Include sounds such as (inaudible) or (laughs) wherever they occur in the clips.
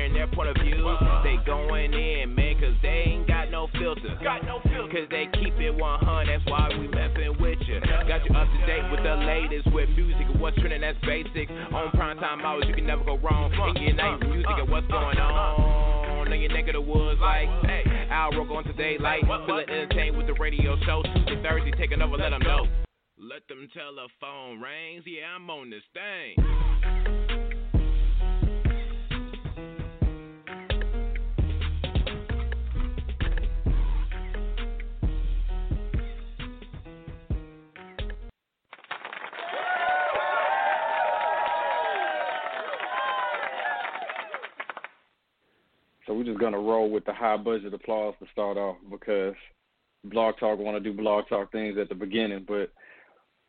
sharing their point of view. They going in, man, cause they ain't got no filter. Got no filter. Cause they keep it 100, that's why we messing with you. Got you up to date with the latest with music and what's trending, that's basic. On prime time hours, you can never go wrong. And get nice music and what's going on. In your neck of the woods, like, hey, Roke on today, like, feeling entertained with the radio show. Tuesday, Thursday, take another, let them know. Let them telephone rings, yeah, I'm on this thing. So we're just gonna roll with the high budget applause to start off because Blog Talk want to do Blog Talk things at the beginning. But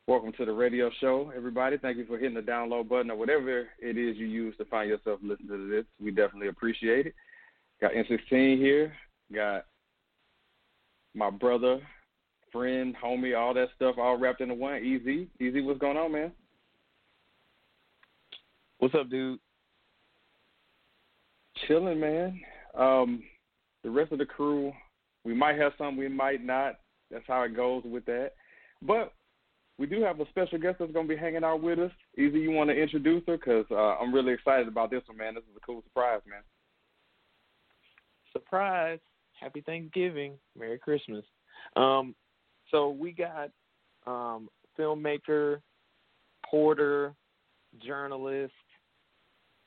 welcome to the radio show, everybody. Thank you for hitting the download button or whatever it is you use to find yourself listening to this. We definitely appreciate it. Got M-16 here. Got my brother, friend, homie, all that stuff all wrapped into one. Easy, easy. What's going on, man? What's up, dude? Chilling, man. Um, the rest of the crew, we might have some, we might not. That's how it goes with that. But we do have a special guest that's going to be hanging out with us. Easy, you want to introduce her? Because uh, I'm really excited about this one, man. This is a cool surprise, man. Surprise! Happy Thanksgiving, Merry Christmas. Um, so we got um, filmmaker, porter, journalist,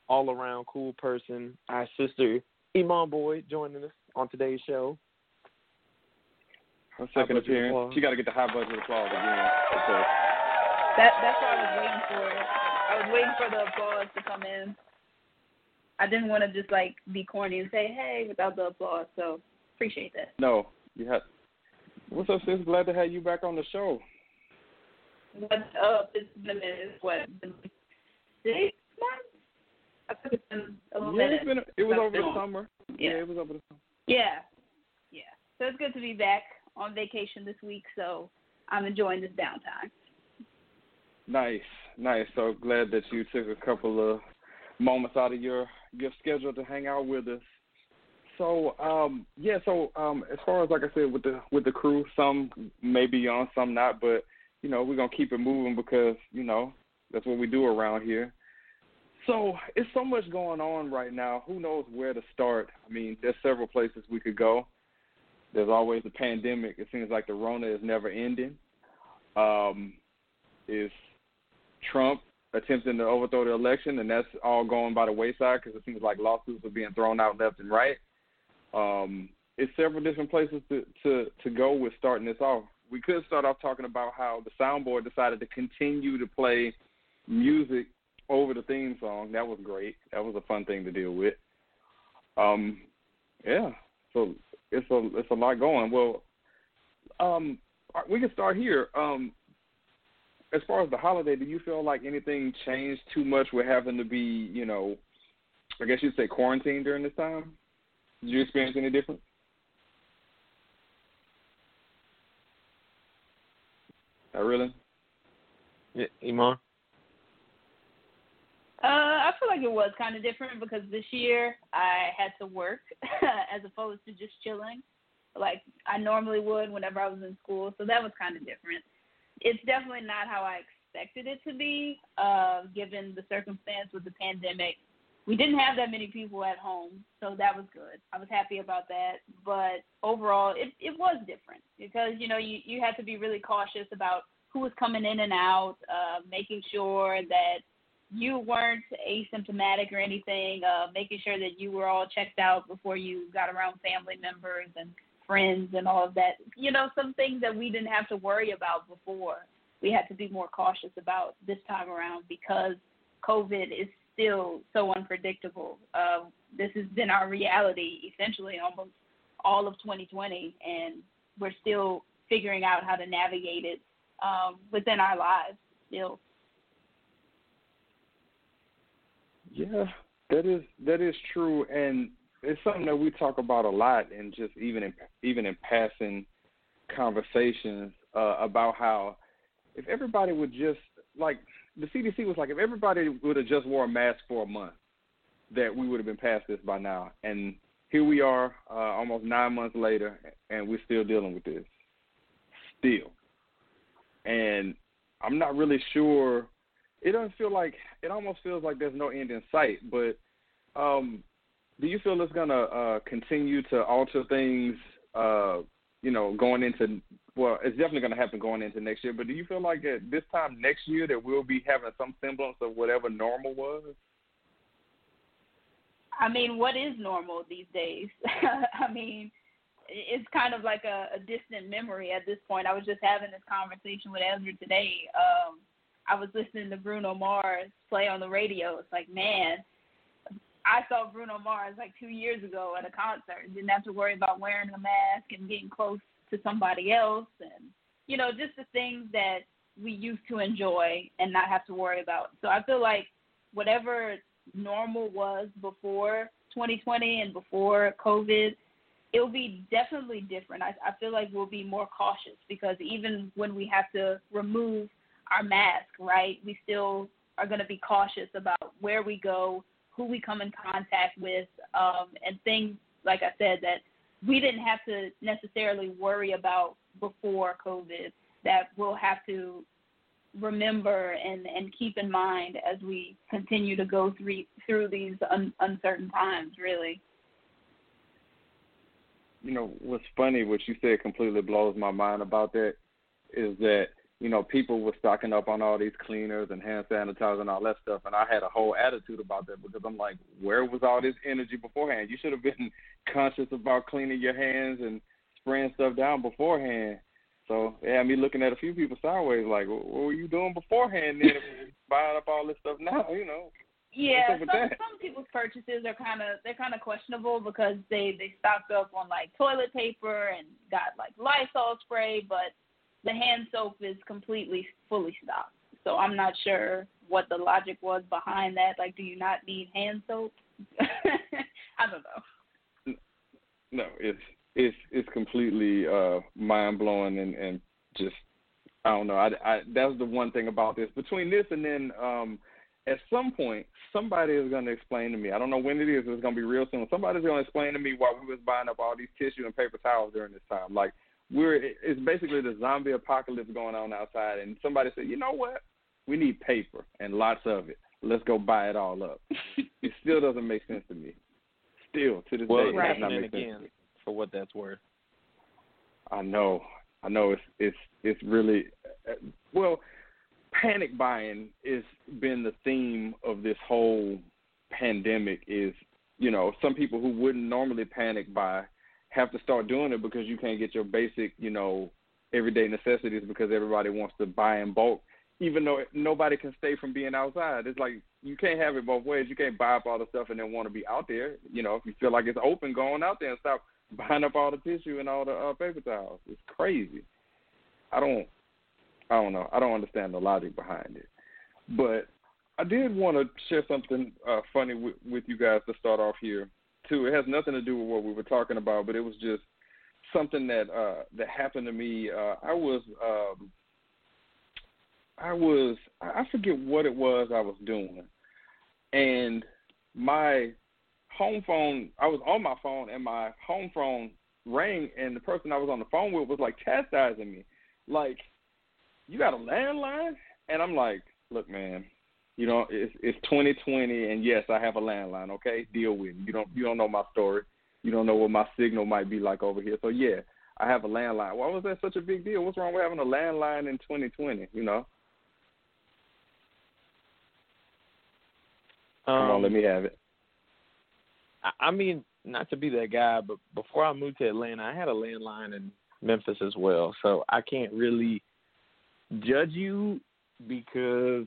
all around cool person. Our sister Eman Boyd joining us on today's show. Her High second budget appearance. applause. She got to get the high budget applause again. because- That that's what I was waiting for. I was waiting for the applause to come in. I didn't want to just like be corny and say hey without the applause. So appreciate that. No, you had. What's up, sis? Glad to have you back on the show. What's up? It's been a minute. What been six months? I think it's been a little Yeah, it's been. It was over the summer. Yeah. yeah, it was over the summer. Yeah, yeah. So it's good to be back on vacation this week. So I'm enjoying this downtime. Nice, nice. So glad that you took a couple of moments out of your your schedule to hang out with us. So um yeah, so um as far as like I said with the with the crew, some may be on, some not, but you know, we're gonna keep it moving because, you know, that's what we do around here. So it's so much going on right now. Who knows where to start? I mean, there's several places we could go. There's always the pandemic. It seems like the Rona is never ending. Um, is Trump attempting to overthrow the election, and that's all going by the wayside because it seems like lawsuits are being thrown out left and right. Um, it's several different places to, to, to go with starting this off. We could start off talking about how the soundboard decided to continue to play music over the theme song. That was great. That was a fun thing to deal with. Um, yeah, so it's a it's a lot going. Well, um, we can start here. Um, as far as the holiday, do you feel like anything changed too much with having to be, you know, I guess you'd say quarantined during this time? Did you experience any different? Not really. Yeah, Eman. Uh, I feel like it was kind of different because this year I had to work (laughs) as opposed to just chilling, like I normally would whenever I was in school. So that was kind of different. It's definitely not how I expected it to be, uh, given the circumstance with the pandemic. We didn't have that many people at home, so that was good. I was happy about that. But overall, it it was different because you know you you had to be really cautious about who was coming in and out, uh, making sure that you weren't asymptomatic or anything, uh, making sure that you were all checked out before you got around family members and friends and all of that. You know, some things that we didn't have to worry about before, we had to be more cautious about this time around because COVID is still so unpredictable. Uh, this has been our reality essentially almost all of 2020, and we're still figuring out how to navigate it um, within our lives still. Yeah, that is that is true, and it's something that we talk about a lot, and just even in even in passing conversations uh, about how if everybody would just like the CDC was like if everybody would have just wore a mask for a month, that we would have been past this by now. And here we are, uh, almost nine months later, and we're still dealing with this. Still, and I'm not really sure. It doesn't feel like it almost feels like there's no end in sight. But um, do you feel it's gonna uh, continue to alter things? Uh, you know, going into well, it's definitely going to happen going into next year. But do you feel like at this time next year that we'll be having some semblance of whatever normal was? I mean, what is normal these days? (laughs) I mean, it's kind of like a, a distant memory at this point. I was just having this conversation with Ezra today. Um, I was listening to Bruno Mars play on the radio. It's like, man, I saw Bruno Mars like two years ago at a concert. Didn't have to worry about wearing a mask and getting close to somebody else, and you know, just the things that we used to enjoy and not have to worry about. So I feel like whatever normal was before 2020 and before COVID, it'll be definitely different. I, I feel like we'll be more cautious because even when we have to remove our mask, right, we still are going to be cautious about where we go, who we come in contact with, um, and things like I said that we didn't have to necessarily worry about before COVID that we'll have to remember and, and keep in mind as we continue to go through through these un, uncertain times. Really. You know what's funny? What you said completely blows my mind about that is that you know people were stocking up on all these cleaners and hand sanitizer and all that stuff, and I had a whole attitude about that because I'm like, where was all this energy beforehand? You should have been (laughs) conscious about cleaning your hands and spraying stuff down beforehand so yeah, me looking at a few people sideways, like, what were you doing beforehand? Then (laughs) buying up all this stuff now, (laughs) you know. Yeah, some some people's purchases are kind of they're kind of questionable because they they stocked up on like toilet paper and got like Lysol spray, but the hand soap is completely fully stocked. So I'm not sure what the logic was behind that. Like, do you not need hand soap? (laughs) I don't know. No, it's it's it's completely uh, mind blowing and and just I don't know. I, I that's the one thing about this. Between this and then um, at some point somebody is going to explain to me. I don't know when it is. It's going to be real soon. Somebody's going to explain to me why we was buying up all these tissue and paper towels during this time. Like we're it's basically the zombie apocalypse going on outside, and somebody said, you know what? We need paper and lots of it. Let's go buy it all up. (laughs) it still doesn't make sense to me. Still to this well, day, right. it does not make again, sense for what that's worth. I know, I know. It's it's it's really uh, well. Panic buying has been the theme of this whole pandemic. Is you know some people who wouldn't normally panic buy have to start doing it because you can't get your basic you know everyday necessities because everybody wants to buy in bulk even though nobody can stay from being outside. It's like you can't have it both ways. You can't buy up all the stuff and then want to be out there. You know, if you feel like it's open, going out there and stop buying up all the tissue and all the uh, paper towels. It's crazy. I don't, I don't know. I don't understand the logic behind it. But I did want to share something uh, funny with, with you guys to start off here too. It has nothing to do with what we were talking about, but it was just something that uh, that happened to me. Uh, I was, um, I was, I forget what it was I was doing, and my home phone. I was on my phone, and my home phone rang, and the person I was on the phone with was like chastising me, like, "You got a landline?" And I'm like, "Look, man, you know it's it's 2020, and yes, I have a landline. Okay, deal with me. You don't you don't know my story. You don't know what my signal might be like over here. So yeah, I have a landline. Why was that such a big deal? What's wrong with having a landline in 2020? You know." Um, Come on, let me have it. I mean, not to be that guy, but before I moved to Atlanta, I had a landline in Memphis as well. So I can't really judge you because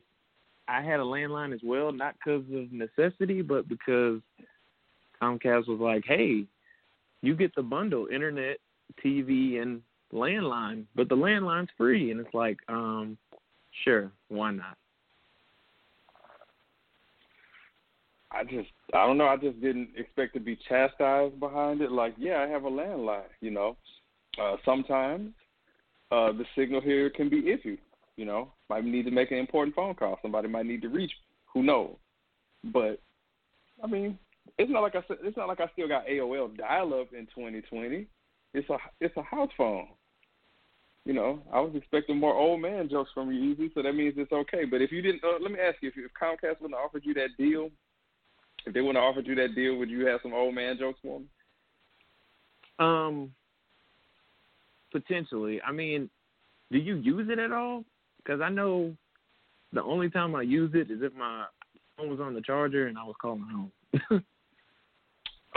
I had a landline as well, not because of necessity, but because Comcast was like, "Hey, you get the bundle, internet, TV, and landline, but the landline's free." And it's like, um, sure, why not? I just I don't know. I just didn't expect to be chastised behind it. Like, yeah, I have a landline. You know, uh, sometimes uh, the signal here can be iffy. You know, might need to make an important phone call. Somebody might need to reach. Who knows? But I mean, it's not like I. It's not like I still got AOL dial-up in 2020. It's a it's a house phone. You know, I was expecting more old man jokes from you, Easy. So that means it's okay. But if you didn't, uh, let me ask you: if, if Comcast wouldn't have offered you that deal, if they wouldn't have offered you that deal, would you have some old man jokes for them? Um, potentially. I mean, do you use it at all? Because I know the only time I use it is if my phone was on the charger and I was calling home.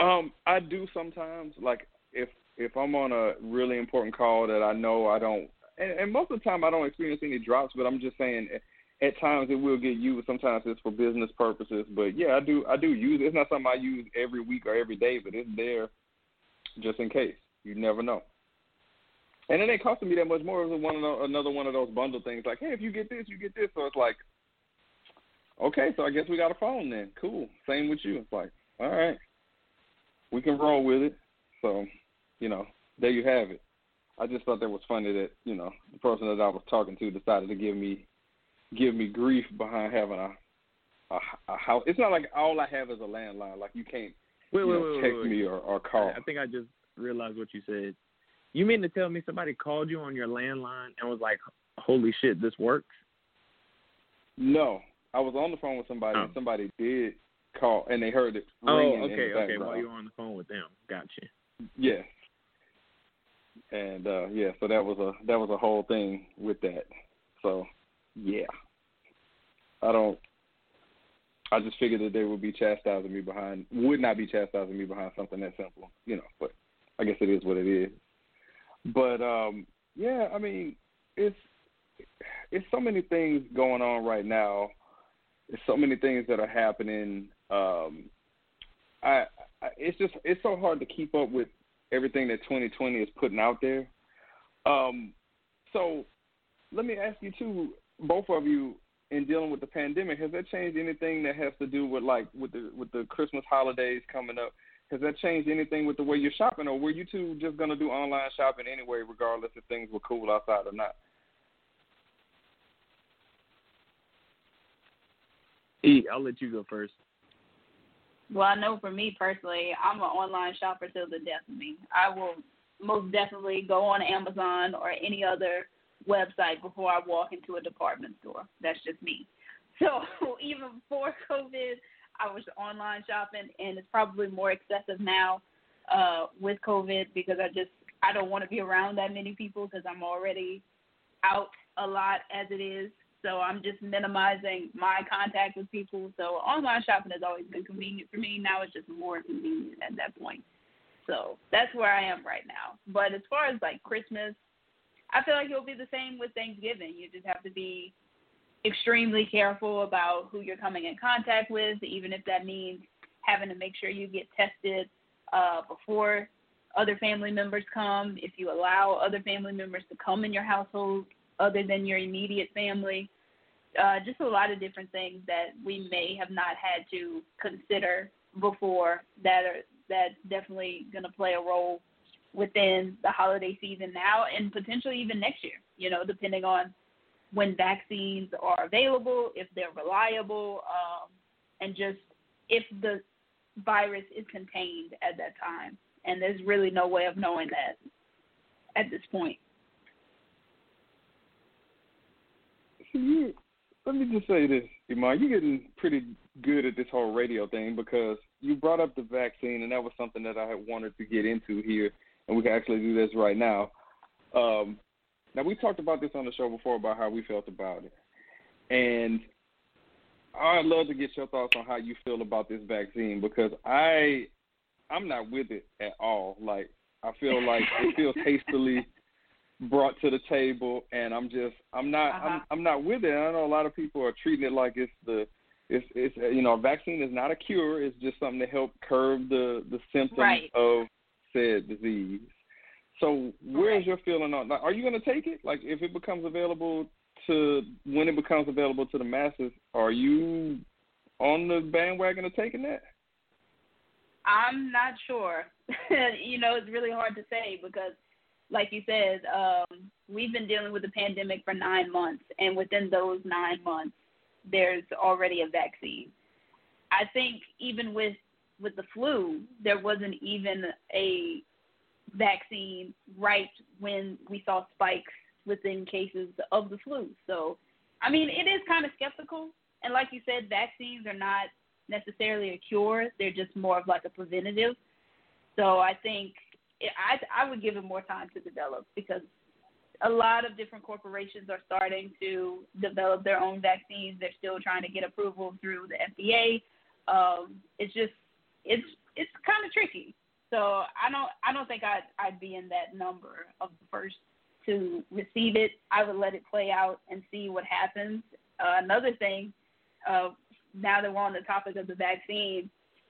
(laughs) um, I do sometimes. Like if if I'm on a really important call that I know I don't, and, and most of the time I don't experience any drops. But I'm just saying, at times it will get used. Sometimes it's for business purposes. But yeah, I do I do use it. It's not something I use every week or every day, but it's there just in case. You never know. And it ain't costing me that much more. It was one of the, another one of those bundle things. Like, hey, if you get this, you get this. So it's like, okay, so I guess we got a phone then. Cool. Same with you. It's like, all right, we can roll with it. So, you know, there you have it. I just thought that was funny that you know the person that I was talking to decided to give me give me grief behind having a a, a house. It's not like all I have is a landline. Like you can't wait, you wait, know, wait, text me or, or call. I think I just realized what you said. You mean to tell me somebody called you on your landline and was like, "Holy shit, this works"? No, I was on the phone with somebody, Oh. and somebody did call, and they heard it Oh, ringing in okay, okay. While you were on the phone with them, gotcha. Yes. And uh yeah, so that was a that was a whole thing with that. So yeah. I don't I just figured that they would be chastising me behind would not be chastising me behind something that simple, you know, but I guess it is what it is. But um yeah, I mean, it's it's so many things going on right now. It's so many things that are happening. Um I, I it's just it's so hard to keep up with everything that 2020 is putting out there. Um, so let me ask you too, both of you, in dealing with the pandemic, has that changed anything that has to do with like with the with the Christmas holidays coming up? Has that changed anything with the way you're shopping, or were you two just gonna do online shopping anyway, regardless if things were cool outside or not? E, I'll let you go first. Well, I know for me personally, I'm an online shopper till the death of me. I will most definitely go on Amazon or any other website before I walk into a department store. That's just me. (laughs) So even before COVID, I was online shopping, and it's probably more excessive now uh, with COVID because I just I don't want to be around that many people because I'm already out a lot as it is. So I'm just minimizing my contact with people. So online shopping has always been convenient for me. Now it's just more convenient at that point. So that's where I am right now. But as far as like Christmas, I feel like it'll be the same with Thanksgiving. You just have to be extremely careful about who you're coming in contact with, even if that means having to make sure you get tested uh, before other family members come. If you allow other family members to come in your household other than your immediate family. Uh, just a lot of different things that we may have not had to consider before that are that's definitely going to play a role within the holiday season now and potentially even next year. You know, depending on when vaccines are available, if they're reliable, um, and just if the virus is contained at that time. And there's really no way of knowing that at this point. let me just say this, Eman. You're getting pretty good at this whole radio thing because you brought up the vaccine, and that was something that I had wanted to get into here, and we can actually do this right now. Um, now we talked about this on the show before about how we felt about it, and I'd love to get your thoughts on how you feel about this vaccine because I, I'm not with it at all. Like I feel like it feels (laughs) hastily brought to the table, and I'm just I'm not Uh-huh. I'm I'm not with it. I know a lot of people are treating it like it's the it's it's you know a vaccine is not a cure. It's just something to help curb the the symptoms Right. of said disease. So where's your feeling on? Like, are you going to take it? Like if it becomes available to when it becomes available to the masses, are you on the bandwagon of taking that? I'm not sure. (laughs) you know, it's really hard to say because, like you said, um, we've been dealing with the pandemic for nine months, and within those nine months, there's already a vaccine. I think even with with the flu, there wasn't even a vaccine right when we saw spikes within cases of the flu. So, I mean, it is kind of skeptical. And like you said, vaccines are not necessarily a cure; they're just more of like a preventative. So I think it, I I would give it more time to develop because a lot of different corporations are starting to develop their own vaccines. They're still trying to get approval through the FDA. Um, it's just it's it's kind of tricky. So I don't I don't think I'd I'd be in that number of the first to receive it. I would let it play out and see what happens. Uh, another thing, uh, now that we're on the topic of the vaccine,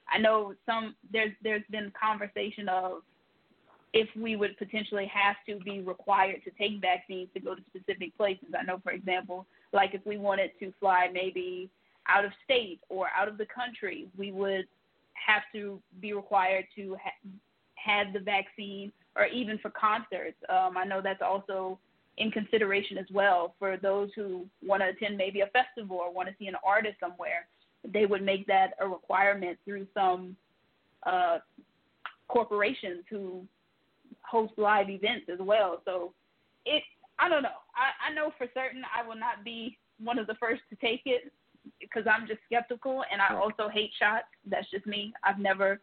I know some there's there's been conversation of if we would potentially have to be required to take vaccines to go to specific places. I know, for example, like if we wanted to fly maybe out of state or out of the country, we would have to be required to ha- have the vaccine, or even for concerts. Um, I know that's also in consideration as well for those who want to attend maybe a festival or want to see an artist somewhere. They would make that a requirement through some uh, corporations who host live events as well. So it, I don't know. I, I know for certain I will not be one of the first to take it because I'm just skeptical and I also hate shots. That's just me. I've never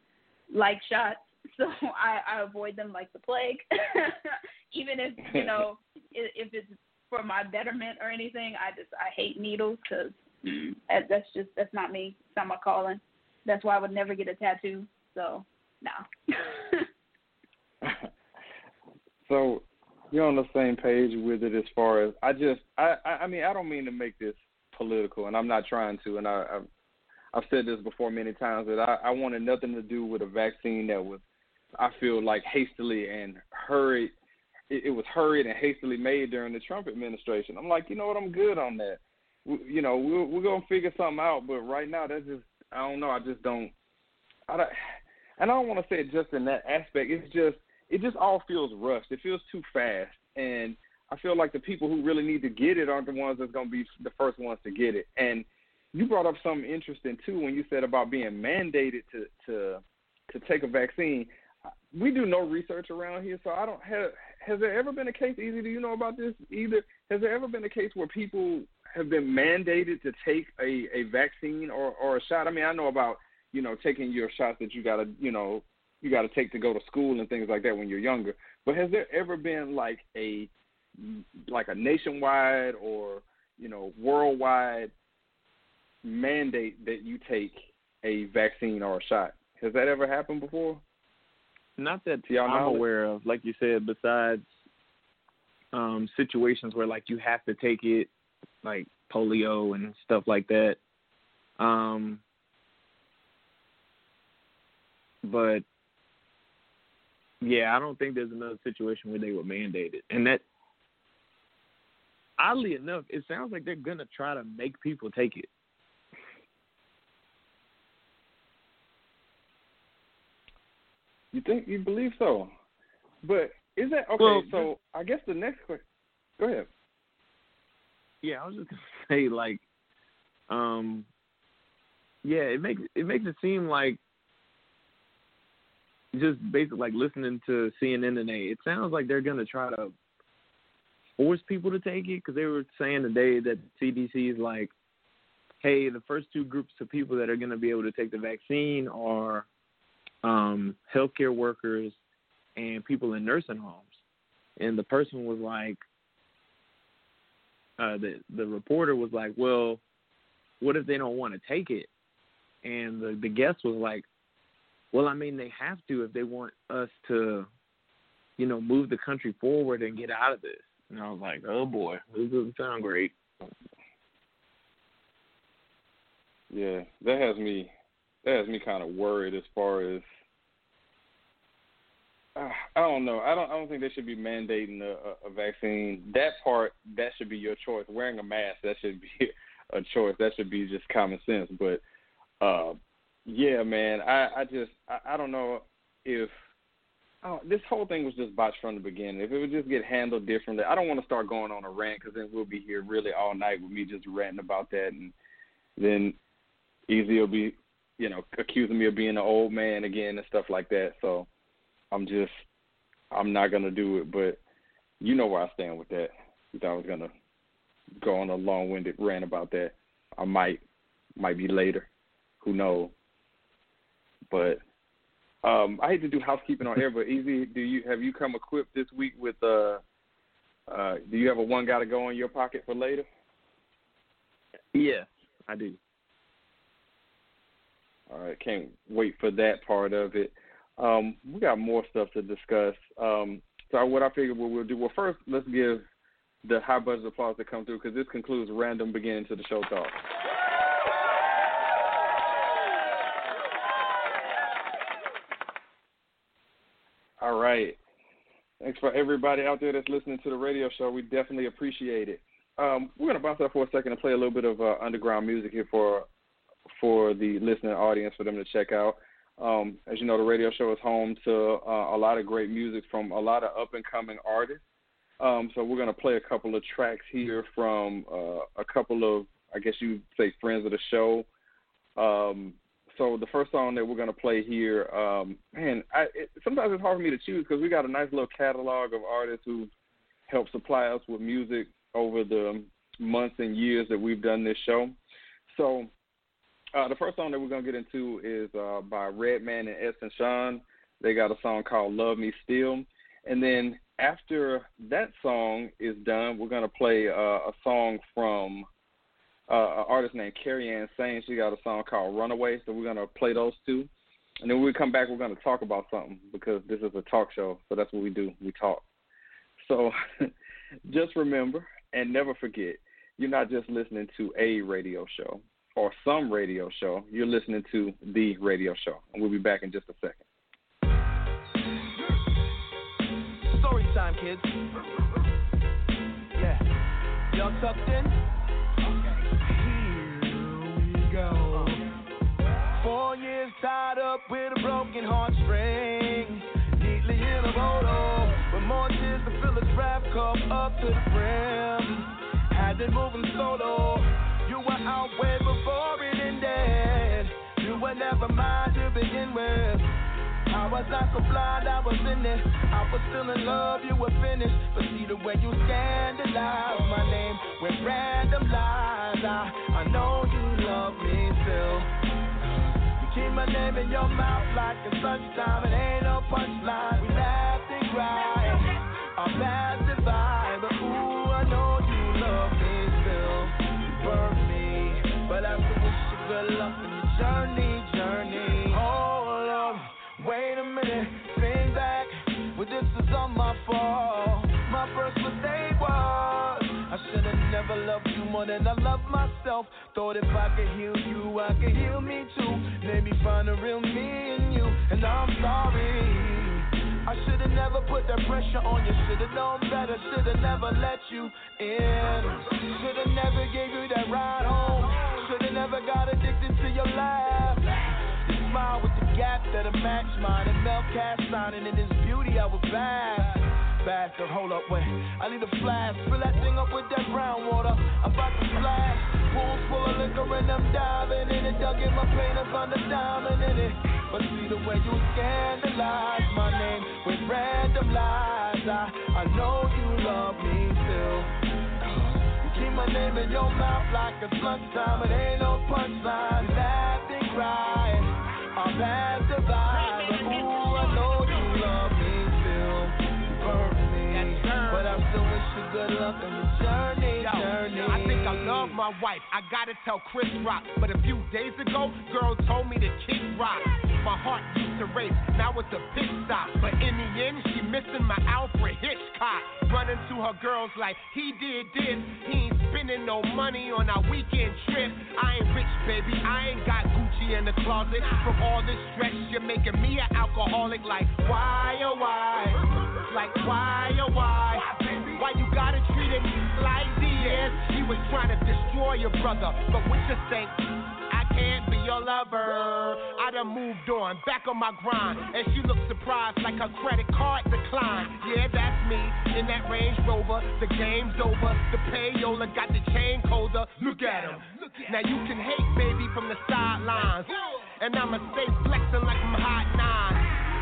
liked shots, (laughs) so I, I avoid them like the plague. (laughs) Even if you know (laughs) if it's for my betterment or anything, I just I hate needles because mm, that's just that's not me. It's not my calling. That's why I would never get a tattoo. So no. so you're on the same page with it as far as I just I I mean I don't mean to make this political, and I'm not trying to. And I, I've, I've said this before many times that I, I wanted nothing to do with a vaccine that was, I feel like hastily and hurried. It, it was hurried and hastily made during the Trump administration. I'm like, you know what? I'm good on that. We, you know, we're we're gonna figure something out. But right now, that's just I don't know. I just don't. I don't, and I don't want to say it just in that aspect. It's just it just all feels rushed. It feels too fast, and I feel like the people who really need to get it aren't the ones that's going to be the first ones to get it. And you brought up something interesting too when you said about being mandated to to to take a vaccine. We do no research around here, so I don't have. Has there ever been a case? Easy, do you know about this? Either has there ever been a case where people have been mandated to take a a vaccine or or a shot? I mean, I know about you know taking your shots that you gotta you know you gotta take to go to school and things like that when you're younger. But has there ever been like a like a nationwide or you know worldwide mandate that you take a vaccine or a shot. Has that ever happened before? Not that Y'all I'm aware of. Like you said, besides um, situations where like you have to take it, like polio and stuff like that. Um, but yeah, I don't think there's another situation where they were mandated, and that oddly enough, it sounds like they're gonna try to make people take it. You think you believe so? But is that okay? Well, so I guess the next question. Go ahead. Yeah, I was just gonna (laughs) say like, um, yeah, it makes it makes it seem like just basically like listening to CNN today. It sounds like they're gonna try to force people to take it because they were saying today that CDC is like, hey, the first two groups of people that are going to be able to take the vaccine are um, healthcare workers and people in nursing homes. And the person was like, uh, the the reporter was like, well, what if they don't want to take it? And the the guest was like, well, I mean, they have to if they want us to, you know, move the country forward and get out of this. And I was like, oh boy, this doesn't sound great. Yeah, that has me that has me kind of worried as far as uh, I don't know. I don't. I don't think they should be mandating a, a, vaccine. That part that should be your choice. Wearing a mask that should be (laughs) a choice. That should be just common sense. But uh, yeah, man, I, I just I, I don't know if oh, this whole thing was just botched from the beginning. If it would just get handled differently, I don't want to start going on a rant because then we'll be here really all night with me just ranting about that, and then Easy will be, you know, accusing me of being an old man again and stuff like that. So I'm just, I'm not gonna do it. But you know where I stand with that. You thought I was gonna go on a long-winded rant about that. I might, might be later. Who knows? But um, I hate to do housekeeping on air, but Easy, do you have you come equipped this week with uh, uh, do you have a one got to go in your pocket for later? Yeah, I do. All right, can't wait for that part of it. Um, we got more stuff to discuss. Um, so what I figured what we'll do, well, first let's give the high budget applause to come through because this concludes random beginning to the show talk. Right. Thanks for everybody out there that's listening to the radio show. We definitely appreciate it. Um, we're gonna bounce up for a second and play a little bit of uh, underground music here for for the listening audience for them to check out. Um, as you know, the radio show is home to uh, a lot of great music from a lot of up and coming artists. Um, so we're to play a couple of tracks here from uh, a couple of, I guess you say, friends of the show. So the first song that we're to play here, um, man, I, it, sometimes it's hard for me to choose because we got a nice little catalog of artists who helped supply us with music over the months and years that we've done this show. So uh, the first song that we're gonna get into is uh, by Redman and Edson Sean. They got a song called "Love Me Still," and then after that song is done, we're gonna play uh, a song from uh, an artist named Carrie Ann Sane. She got a song called "Runaway," so we're gonna play those two, and then when we come back, we're gonna talk about something because this is a talk show, so that's what we do. We talk. So (laughs) just remember and never forget, you're not just listening to a radio show or some radio show, you're listening to the radio show. And we'll be back in just a second. Story time, kids. Yeah. Y'all tucked in? Four tied up with a broken heartstring. Neatly in a photo. With more tears to fill a trap cup up to the brim. Had it moving solo you were out way before it ended. You were never mine to begin with. I was not so blind, I was in it. I was still in love, you were finished. But see the way you scandalize my name with random lies. I, I know you keep my name in your mouth like it's lunchtime. It ain't no punchline. We laughed and cried. Our past you more than I love myself. Thought if I could heal you, I could heal me too. Maybe find a real me in you, and I'm sorry. I should've never put that pressure on you. Should've known better. Should've never let you in. Should've never gave you that ride home. Should've never got addicted to your laugh. Your smile with the gap that'll match mine. And Mel cast signing in his beauty, I was bad. So hold up, wait. I need a flash. Fill that thing up with that brown water. I'm about to splash. Pools full of liquor and I'm diving in it. Dug in my and found a diamond in it. But see the way you scandalize my name with random lies. I, I know you love me still. You keep my name in your mouth like it's lunchtime. It ain't no punchline. Laugh and cry. Our paths divide. Good luck in your journey, journey. I think I love my wife. I gotta tell Chris Rock. But a few days ago, girl told me to kick rock. My heart used to race, now it's a pit stop. But in the end, she missing my Alfred Hitchcock. Running to her girls like he did this. He ain't spending no money on our weekend trip. I ain't rich, baby. I ain't got Gucci in the closet. From all this stress, you're making me an alcoholic. Like why oh why? Like why oh why? Why you gotta treat it like this? She was trying to destroy your brother, but what you think? I can't be your lover. I done moved on, back on my grind. And she looked surprised like her credit card declined. Yeah, that's me in that Range Rover. The game's over. The payola got the chain colder. Look at him. Now you can hate, baby, from the sidelines. And I'ma stay flexing like I'm hot nine.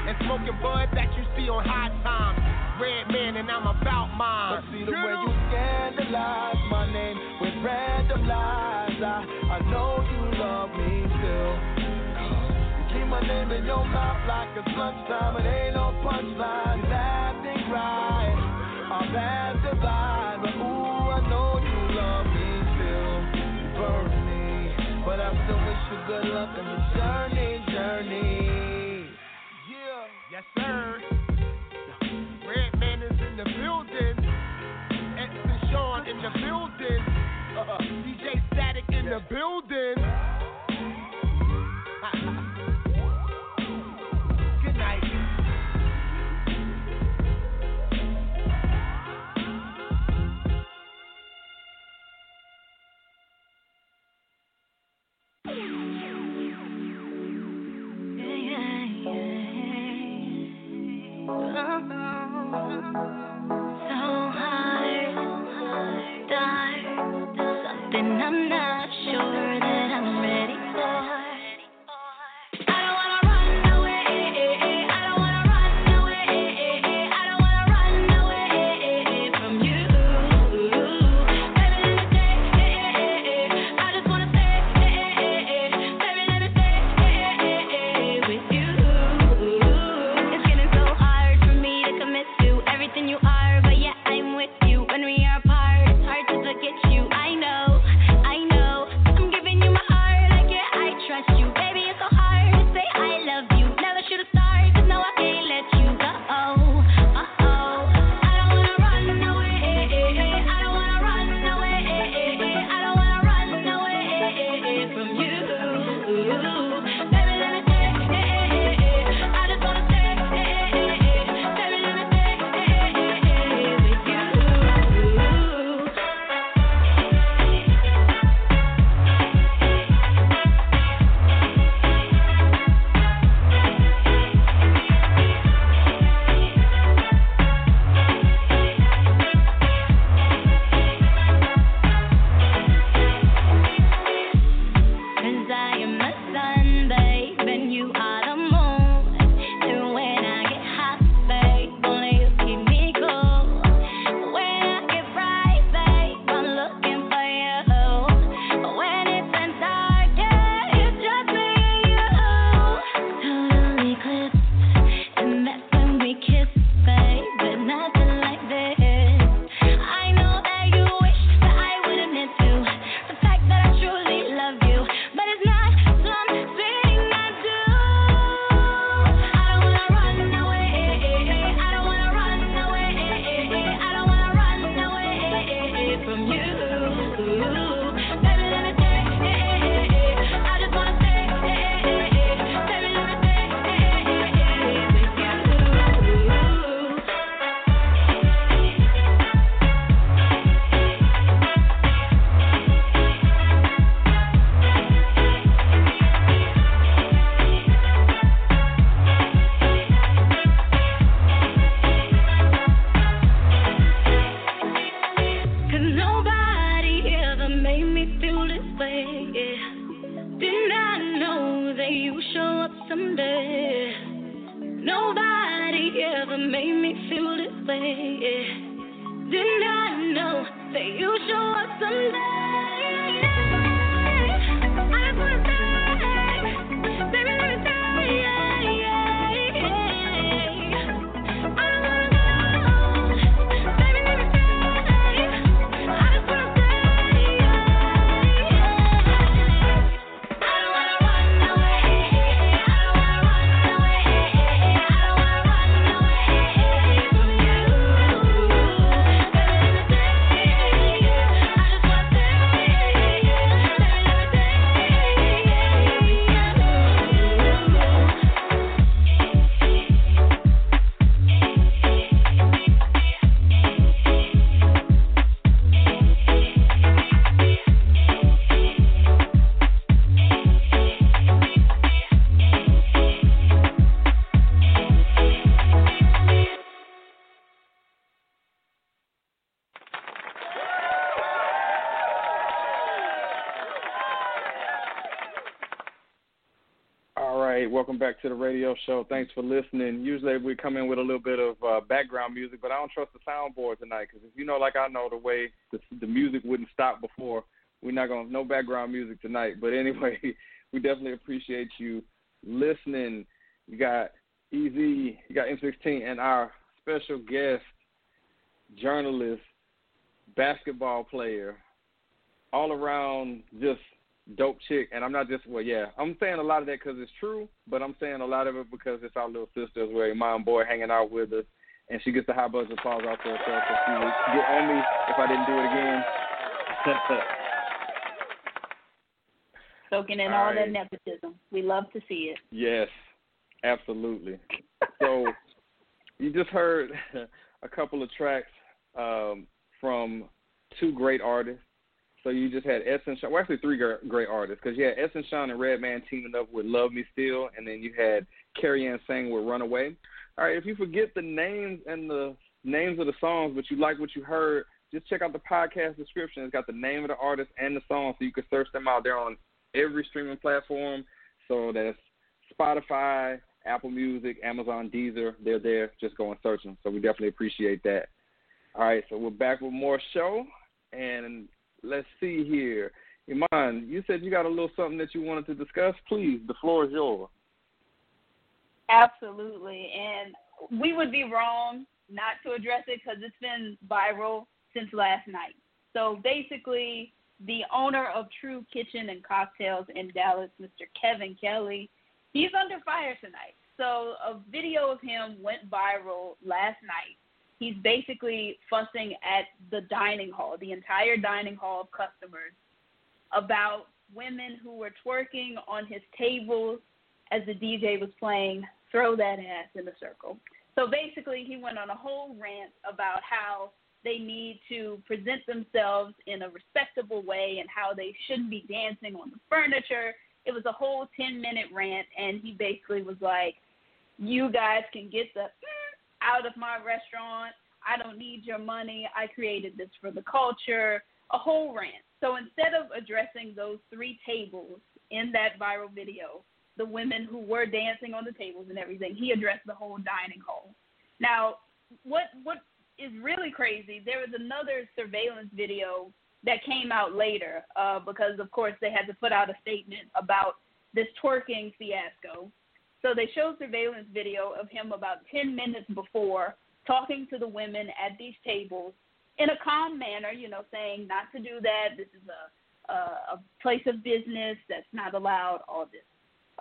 And smoking bud that you see on high times. Redman, and I'm about mine. But see the way you scandalize my name with random lies. I, I know you love me still. You keep my name in your mouth like it's lunchtime. It ain't no punchline. Acting right. I'll pass the vibe. But ooh, I know you love me still. You burn me. But I still wish you good luck in the journey. Yes, sir. Redman is in the building. Edson Sean in the building. Uh, DJ Static in the building. Something I'm not to the radio show. Thanks for listening. Usually we come in with a little bit of uh, background music, but I don't trust the soundboard tonight because if you know, like I know, the way the, the music wouldn't stop before, we're not gonna no background music tonight. But anyway, (laughs) we definitely appreciate you listening. You got Easy, you got M16, and our special guest, journalist, basketball player, all around just dope chick, and I'm not just well, yeah, I'm saying a lot of that because it's true, but I'm saying a lot of it because it's our little sisters, well, Eman Boyd hanging out with us, and she gets the high buzz of applause off for herself. So she would get on me if I didn't do it again. (laughs) Soaking in All all, that nepotism. We love to see it. yes, absolutely. (laughs) So you just heard (laughs) a couple of tracks um, from two great artists. So you just had Edson Sean, well, actually three great artists, because you had Edson Sean and Redman teaming up with Love Me Still, and then you had Karian Sang with Runaway. All right, if you forget the names and the names of the songs, but you like what you heard, just check out the podcast description. It's got the name of the artist and the song, so you can search them out. They're on every streaming platform. So that's Spotify, Apple Music, Amazon, Deezer. They're there. Just go and search them. So we definitely appreciate that. All right, so we're back with more show, and let's see here. Eman, you said you got a little something that you wanted to discuss. Please, the floor is yours. Absolutely. And we would be wrong not to address it because it's been viral since last night. So basically, the owner of True Kitchen and Cocktails in Dallas, Mr. Kevin Kelley, he's under fire tonight. So a video of him went viral last night. He's basically fussing at the dining hall, the entire dining hall of customers, about women who were twerking on his tables as the DJ was playing Throw That Ass in a Circle. So basically, he went on a whole rant about how they need to present themselves in a respectable way and how they shouldn't be dancing on the furniture. It was a whole 10 minute rant, and he basically was like, You guys can get the mm out of my restaurant. I don't need your money. I created this for the culture. A whole rant. So instead of addressing those three tables in that viral video, the women who were dancing on the tables and everything, he addressed the whole dining hall. Now, what what is really crazy, there was another surveillance video that came out later uh, because, of course, they had to put out a statement about this twerking fiasco. So they showed surveillance video of him about 10 minutes before talking to the women at these tables in a calm manner, you know, saying not to do that. This is a, a, a place of business that's not allowed, all this.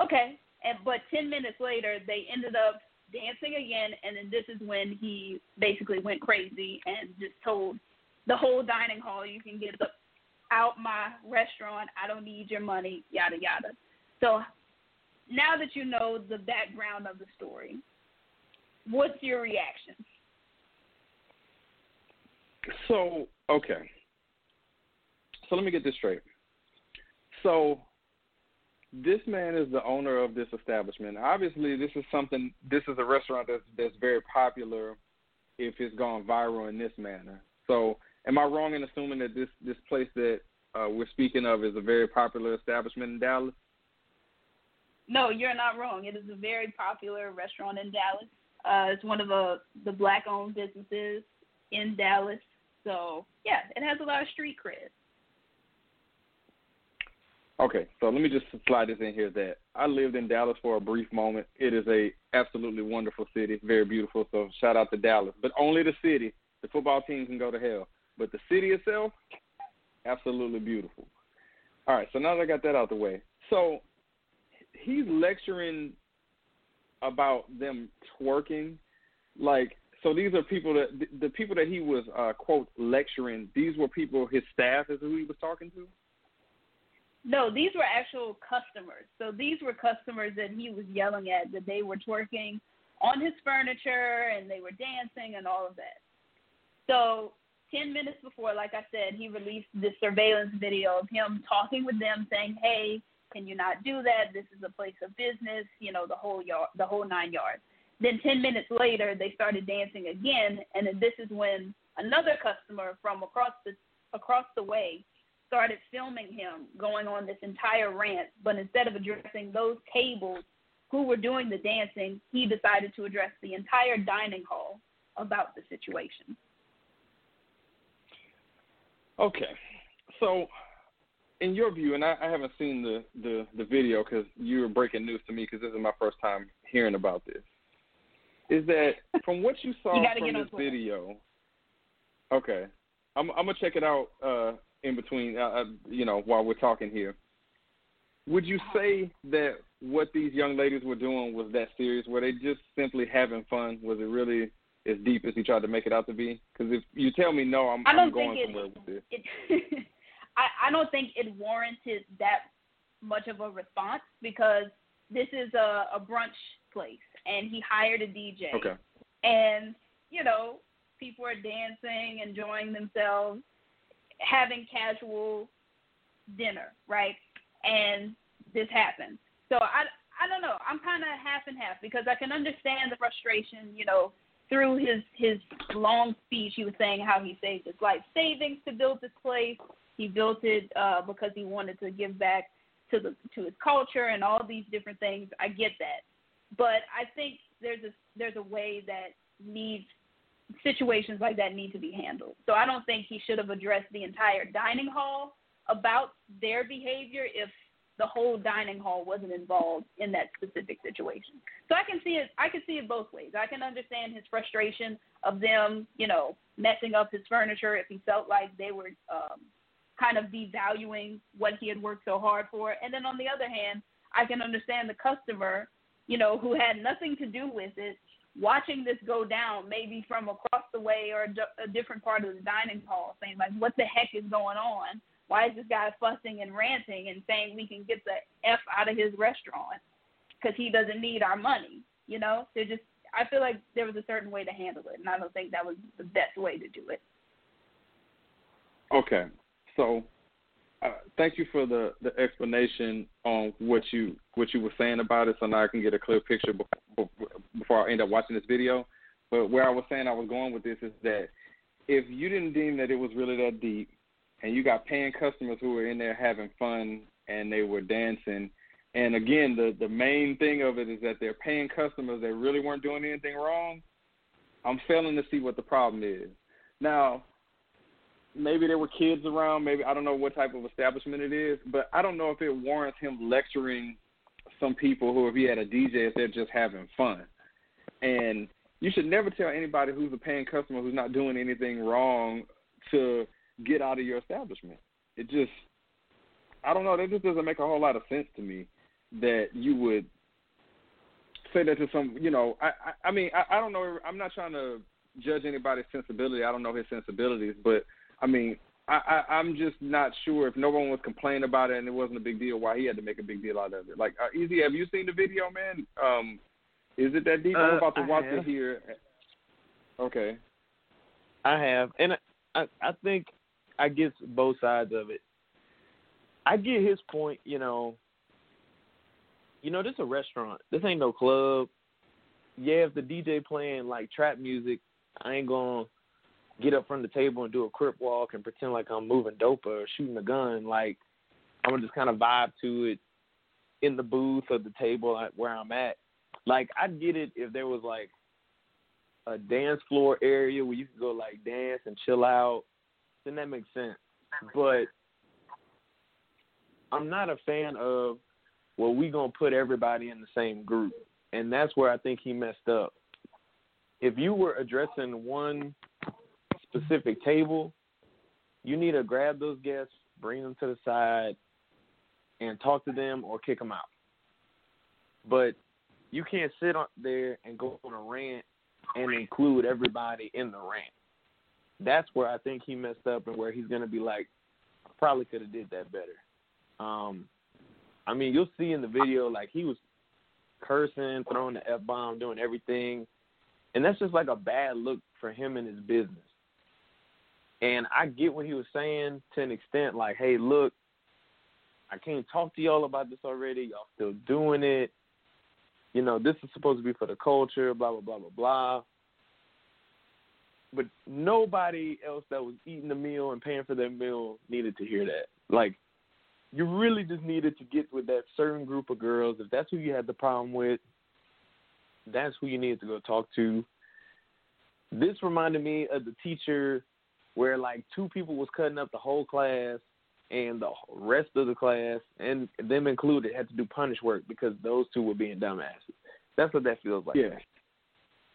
Okay. And, but 10 minutes later, they ended up dancing again, and then this is when he basically went crazy and just told the whole dining hall, you can get the, out my restaurant. I don't need your money, yada, yada. So now that you know the background of the story, what's your reaction? So, okay. So let me get this straight. So, this man is the owner of this establishment. Obviously, this is something. This is a restaurant that's that's very popular. If it's gone viral in this manner, so am I wrong in assuming that this this place that uh, we're speaking of is a very popular establishment in Dallas? No, you're not wrong. It is a very popular restaurant in Dallas. Uh, it's one of the the black-owned businesses in Dallas. So yeah, it has a lot of street cred. Okay, so let me just slide this in here that I lived in Dallas for a brief moment. It is a absolutely wonderful city, very beautiful. So shout out to Dallas, but only the city. The football team can go to hell, but the city itself, absolutely beautiful. All right, so now that I got that out the way, so he's lecturing about them twerking, like so these are people that the, people that he was uh, quote lecturing. These were people his staff is who he was talking to. No, these were actual customers. So these were customers that he was yelling at that they were twerking on his furniture and they were dancing and all of that. So 10 minutes before, like I said, he released this surveillance video of him talking with them saying, hey, can you not do that? This is a place of business, you know, the whole yard, the whole nine yards. Then 10 minutes later, they started dancing again, and then this is when another customer from across the across the way started filming him going on this entire rant. But instead of addressing those tables who were doing the dancing, he decided to address the entire dining hall about the situation. Okay, so in your view, and I, I haven't seen the the, the video because you were breaking news to me because this is my first time hearing about this. Is that (laughs) from what you saw You from this Twitter. video? Okay, I'm I'm gonna check it out uh, in between, uh, uh, you know, while we're talking here. Would you say that what these young ladies were doing was that serious? Were they just simply having fun? Was it really as deep as he tried to make it out to be? Because if you tell me no, I'm, I don't I'm going somewhere with this. it (laughs) I, I don't think it warranted that much of a response because this is a, a brunch place and he hired a DJ. Okay. And, you know, people are dancing, enjoying themselves, having casual dinner, right? And this happens. So I, I don't know. I'm kind of half and half because I can understand the frustration, you know, through his his long speech, he was saying how he saved his life savings to build this place. He built it uh, because he wanted to give back to the to his culture and all these different things. I get that, but I think there's a there's a way that needs situations like that need to be handled. So I don't think he should have addressed the entire dining hall about their behavior if the whole dining hall wasn't involved in that specific situation. So I can see it I can see it both ways. I can understand his frustration of them, you know, messing up his furniture if he felt like they were um kind of devaluing what he had worked so hard for. And then on the other hand, I can understand the customer, you know, who had nothing to do with it, watching this go down, maybe from across the way or a, different part of the dining hall, saying like, "What the heck is going on? Why is this guy fussing and ranting and saying we can get the f out of his restaurant because he doesn't need our money?" You know, they just. I feel like there was a certain way to handle it, and I don't think that was the best way to do it. Okay, so uh, thank you for the, the explanation on what you what you were saying about it, so now I can get a clear picture before, before I end up watching this video. But where I was saying I was going with this is that if you didn't deem that it was really that deep, and you got paying customers who were in there having fun and they were dancing, and again the the main thing of it is that they're paying customers that really weren't doing anything wrong. I'm failing to see what the problem is. Now, maybe there were kids around. Maybe I don't know what type of establishment it is, but I don't know if it warrants him lecturing some people who, if he had a DJ, if they're just having fun. And you should never tell anybody who's a paying customer who's not doing anything wrong to get out of your establishment. It just, I don't know. That just doesn't make a whole lot of sense to me that you would say that to some. You know, I, I, I mean, I, I don't know. I'm not trying to judge anybody's sensibility. I don't know his sensibilities, but I mean, I, I, I'm just not sure if no one was complaining about it and it wasn't a big deal, why he had to make a big deal out of it. Like, uh, Easy, have you seen the video, man? Um, is it that deep? I'm Uh, about to I watch have. it here. Okay. I have, and I, I I think I get both sides of it. I get his point. You know, you know, this is a restaurant. This ain't no club. Yeah, if the DJ playing like trap music, I ain't gonna get up from the table and do a crip walk and pretend like I'm moving dope or shooting a gun. Like I'm gonna just kind of vibe to it in the booth or the table where I'm at. Like I'd get it if there was like a dance floor area where you could go like dance and chill out, then that makes sense. But I'm not a fan of well, we gonna put everybody in the same group. And that's where I think he messed up. If you were addressing one specific table, you need to grab those guests, bring them to the side, and talk to them or kick them out. But you can't sit on there and go on a rant and include everybody in the rant. That's where I think he messed up and where he's gonna be like, I probably could have did that better. Um, I mean, you'll see in the video like he was cursing, throwing the f bomb, doing everything, and that's just like a bad look for him and his business. And I get what he was saying to an extent, like, hey, look, I can't talk to y'all about this already. Y'all still doing it. You know, this is supposed to be for the culture, blah, blah, blah, blah, blah. But nobody else that was eating the meal and paying for their meal needed to hear that. Like, you really just needed to get with that certain group of girls. If that's who you had the problem with, that's who you needed to go talk to. This reminded me of the teacher where like two people was cutting up the whole class and the rest of the class and them included had to do punish work because those two were being dumbasses. That's what that feels like. Yeah.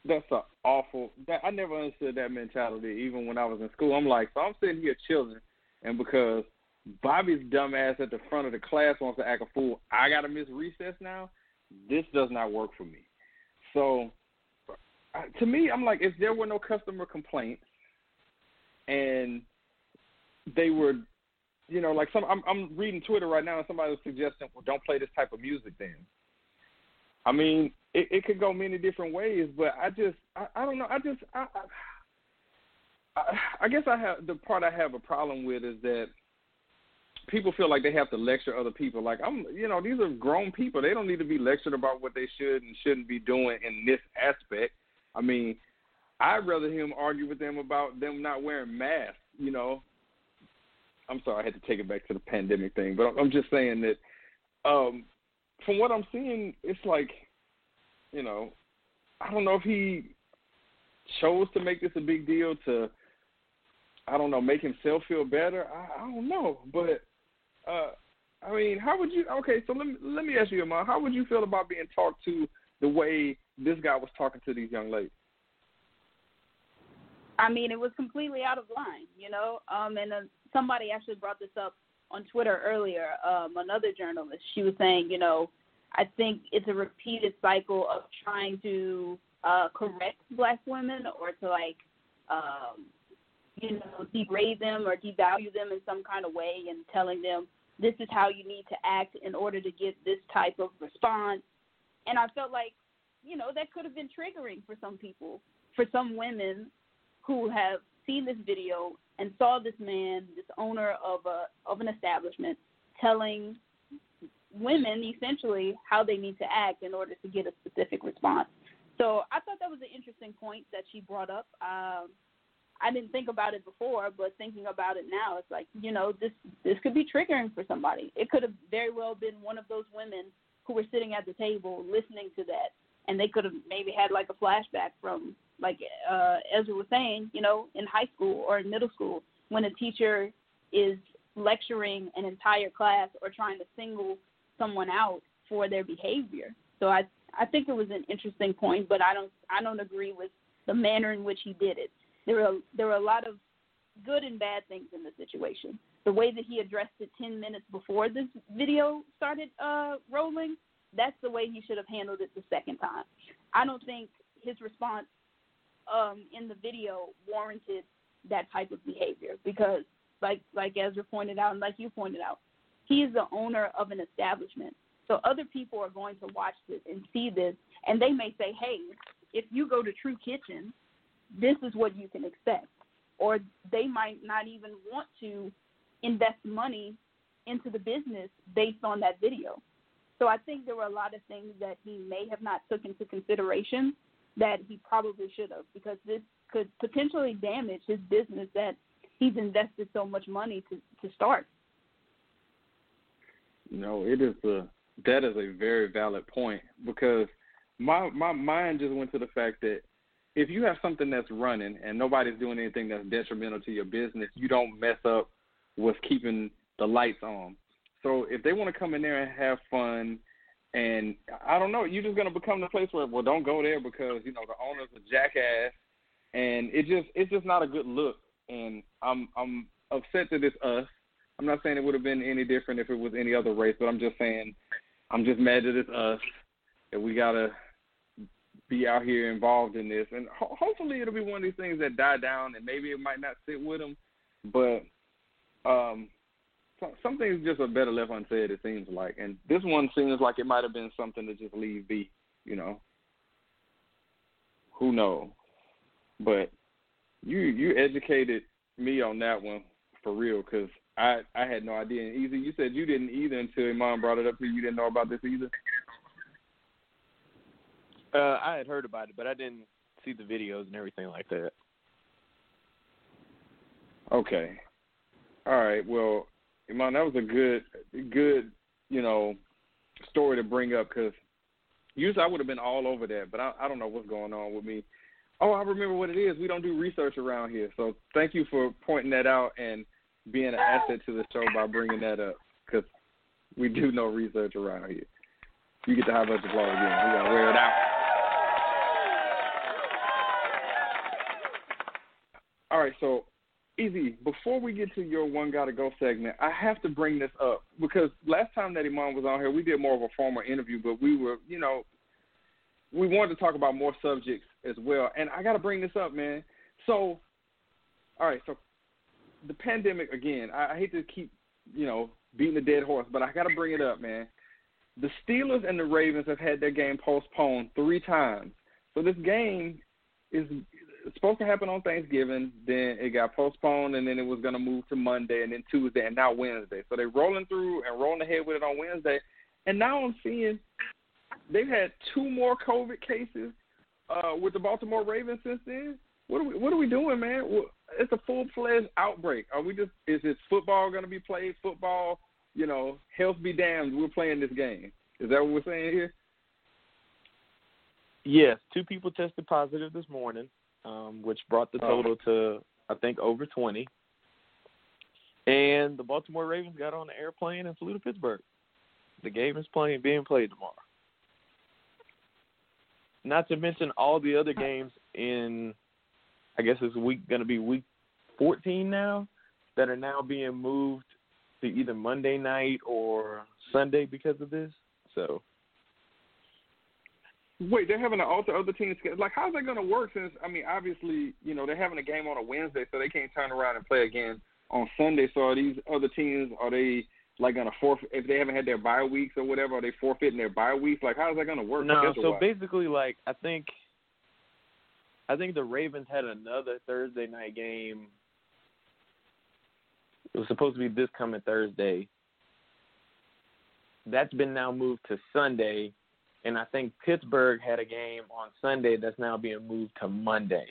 That's a awful. That I never understood that mentality. Even when I was in school, I'm like, so I'm sitting here chilling, and because Bobby's dumbass at the front of the class wants to act a fool, I got to miss recess now. This does not work for me. So, to me, I'm like, if there were no customer complaints, and they were, you know, like some, I'm, I'm reading Twitter right now, and somebody was suggesting, well, don't play this type of music then. I mean, it, it could go many different ways, but I just, I, I don't know. I just, I, I, I guess I have the part I have a problem with is that people feel like they have to lecture other people. Like I'm, you know, these are grown people. They don't need to be lectured about what they should and shouldn't be doing in this aspect. I mean, I'd rather him argue with them about them not wearing masks. You know, I'm sorry, I had to take it back to the pandemic thing, but I'm just saying that um, from what I'm seeing, it's like, you know, I don't know if he chose to make this a big deal to, I don't know, make himself feel better. I, I don't know, but uh, I mean, how would you? Okay, so let me let me ask you, Eman, how would you feel about being talked to the way this guy was talking to these young ladies? I mean, it was completely out of line, you know. Um, and uh, somebody actually brought this up on Twitter earlier. Um, another journalist, she was saying, you know, I think it's a repeated cycle of trying to uh, correct black women or to like, um, you know, degrade them or devalue them in some kind of way, and telling them this is how you need to act in order to get this type of response. And I felt like, you know, that could have been triggering for some people, for some women who have seen this video and saw this man, this owner of a of an establishment, telling women essentially how they need to act in order to get a specific response. So I thought that was an interesting point that she brought up. Um, I didn't think about it before, but thinking about it now, it's like you know this this could be triggering for somebody. It could have very well been one of those women who were sitting at the table listening to that, and they could have maybe had like a flashback from like uh, Ezra was saying, you know, in high school or in middle school when a teacher is lecturing an entire class or trying to single someone out for their behavior. So I I think it was an interesting point, but I don't I don't agree with the manner in which he did it. There were there were a lot of good and bad things in the situation. The way that he addressed it 10 minutes before this video started uh, rolling, that's the way he should have handled it the second time. I don't think his response um, in the video warranted that type of behavior because, like like Ezra pointed out and like you pointed out, he is the owner of an establishment. So other people are going to watch this and see this, and they may say, "Hey, if you go to True Kitchen, this is what you can expect." Or they might not even want to invest money into the business based on that video. So I think there were a lot of things that he may have not took into consideration that he probably should have because this could potentially damage his business that he's invested so much money to to start. No, it is a that is a very valid point because my my mind just went to the fact that if you have something that's running and nobody's doing anything that's detrimental to your business, you don't mess up what's keeping the lights on. So if they want to come in there and have fun and I don't know, you're just gonna become the place where well don't go there because, you know, the owner's a jackass. And it just it's just not a good look. And I'm I'm upset that it's us. I'm not saying it would have been any different if it was any other race, but I'm just saying I'm just mad that it's us that we gotta be out here involved in this, and ho- hopefully it'll be one of these things that die down, and maybe it might not sit with them, but um, so, some things just are better left unsaid. It seems like, and this one seems like it might have been something to just leave be, you know. Who knows? But you you educated me on that one for real because I I had no idea. And Easy, you said you didn't either until your mom brought it up to you. You didn't know about this either. Uh, I had heard about it, but I didn't see the videos and everything like that. Okay. All right. Well, Eman, that was a good, good, you know, story to bring up because usually I would have been all over that, but I, I don't know what's going on with me. Oh, I remember what it is. We don't do research around here, so thank you for pointing that out and being an asset to the show by bringing that up because we do no research around here. You get the high budget applause again. We gotta wear it out. All right, so Easy, before we get to your one gotta go segment, I have to bring this up because last time that Eman was on here, we did more of a formal interview, but we were, you know, we wanted to talk about more subjects as well. And I gotta bring this up, man. So, all right, so the pandemic again. I, I hate to keep, you know, beating a dead horse, but I gotta bring it up, man. The Steelers and the Ravens have had their game postponed three times. So this game is supposed to happen on Thanksgiving, then it got postponed, and then it was going to move to Monday, and then Tuesday, and now Wednesday. So they're rolling through and rolling ahead with it on Wednesday, and now I'm seeing they've had two more COVID cases uh, with the Baltimore Ravens since then. What are we What are we doing, man? It's a full fledged outbreak. Are we just? Is this football going to be played? Football, you know, health be damned. We're playing this game. Is that what we're saying here? Yes, two people tested positive this morning um, which brought the Oh. total to I think over twenty. And the Baltimore Ravens got on the airplane and flew to Pittsburgh. The game is playing being played tomorrow. Not to mention all the other games in I guess it's week gonna be week fourteen now that are now being moved to either Monday night or Sunday because of this. So Wait, they're having to alter other teams'. Like, how's that going to work? Since I mean, obviously, you know, they're having a game on a Wednesday, so they can't turn around and play again on Sunday. So are these other teams are they like going to forfeit if they haven't had their bye weeks or whatever? Are they forfeiting their bye weeks? Like, how's that going to work? No, so basically, like I think, I think the Ravens had another Thursday night game. It was supposed to be this coming Thursday. That's been now moved to Sunday, and I think Pittsburgh had a game on Sunday that's now being moved to Monday.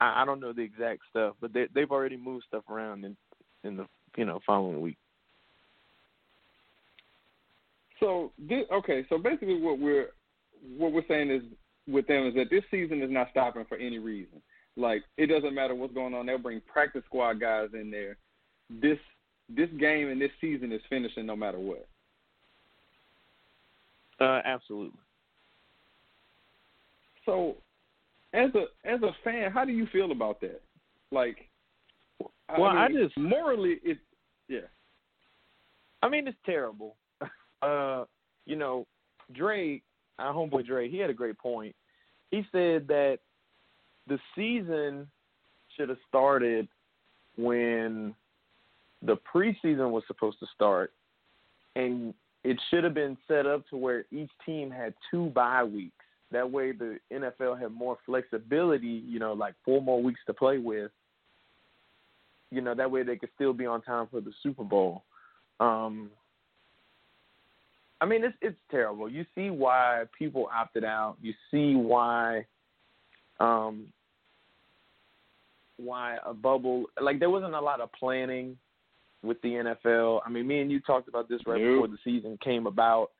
I, I don't know the exact stuff, but they, they've already moved stuff around in in the you know following week. So this, okay, so basically what we're what we're saying is with them is that this season is not stopping for any reason. Like it doesn't matter what's going on, they'll bring practice squad guys in there. This this game and this season is finishing no matter what. Uh, absolutely. So as a as a fan, how do you feel about that? Like Well, I mean, just- morally it yeah. I mean, it's terrible. (laughs) Uh, you know, Dre, our homeboy Dre, he had a great point. He said that the season should have started when the preseason was supposed to start, and it should have been set up to where each team had two bye weeks. That way, the NFL had more flexibility. You know, like four more weeks to play with. You know, that way they could still be on time for the Super Bowl. Um, I mean, it's it's terrible. You see why people opted out. You see why, um, why a bubble. Like there wasn't a lot of planning with the NFL. I mean, me and you talked about this right Nope. before the season came about.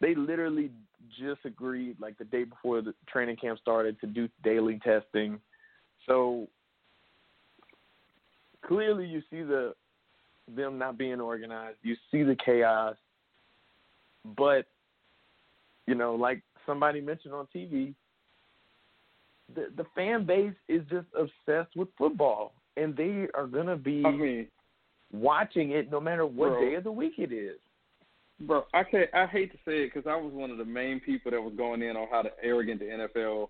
They literally just agreed, like the day before the training camp started, to do daily testing. So clearly, you see the them not being organized. You see the chaos but you know, like somebody mentioned on TV, the the fan base is just obsessed with football, and they are gonna be I mean, watching it no matter what Bro. day of the week it is. Bro, I can't. I hate to say it because I was one of the main people that was going in on how the arrogant the NFL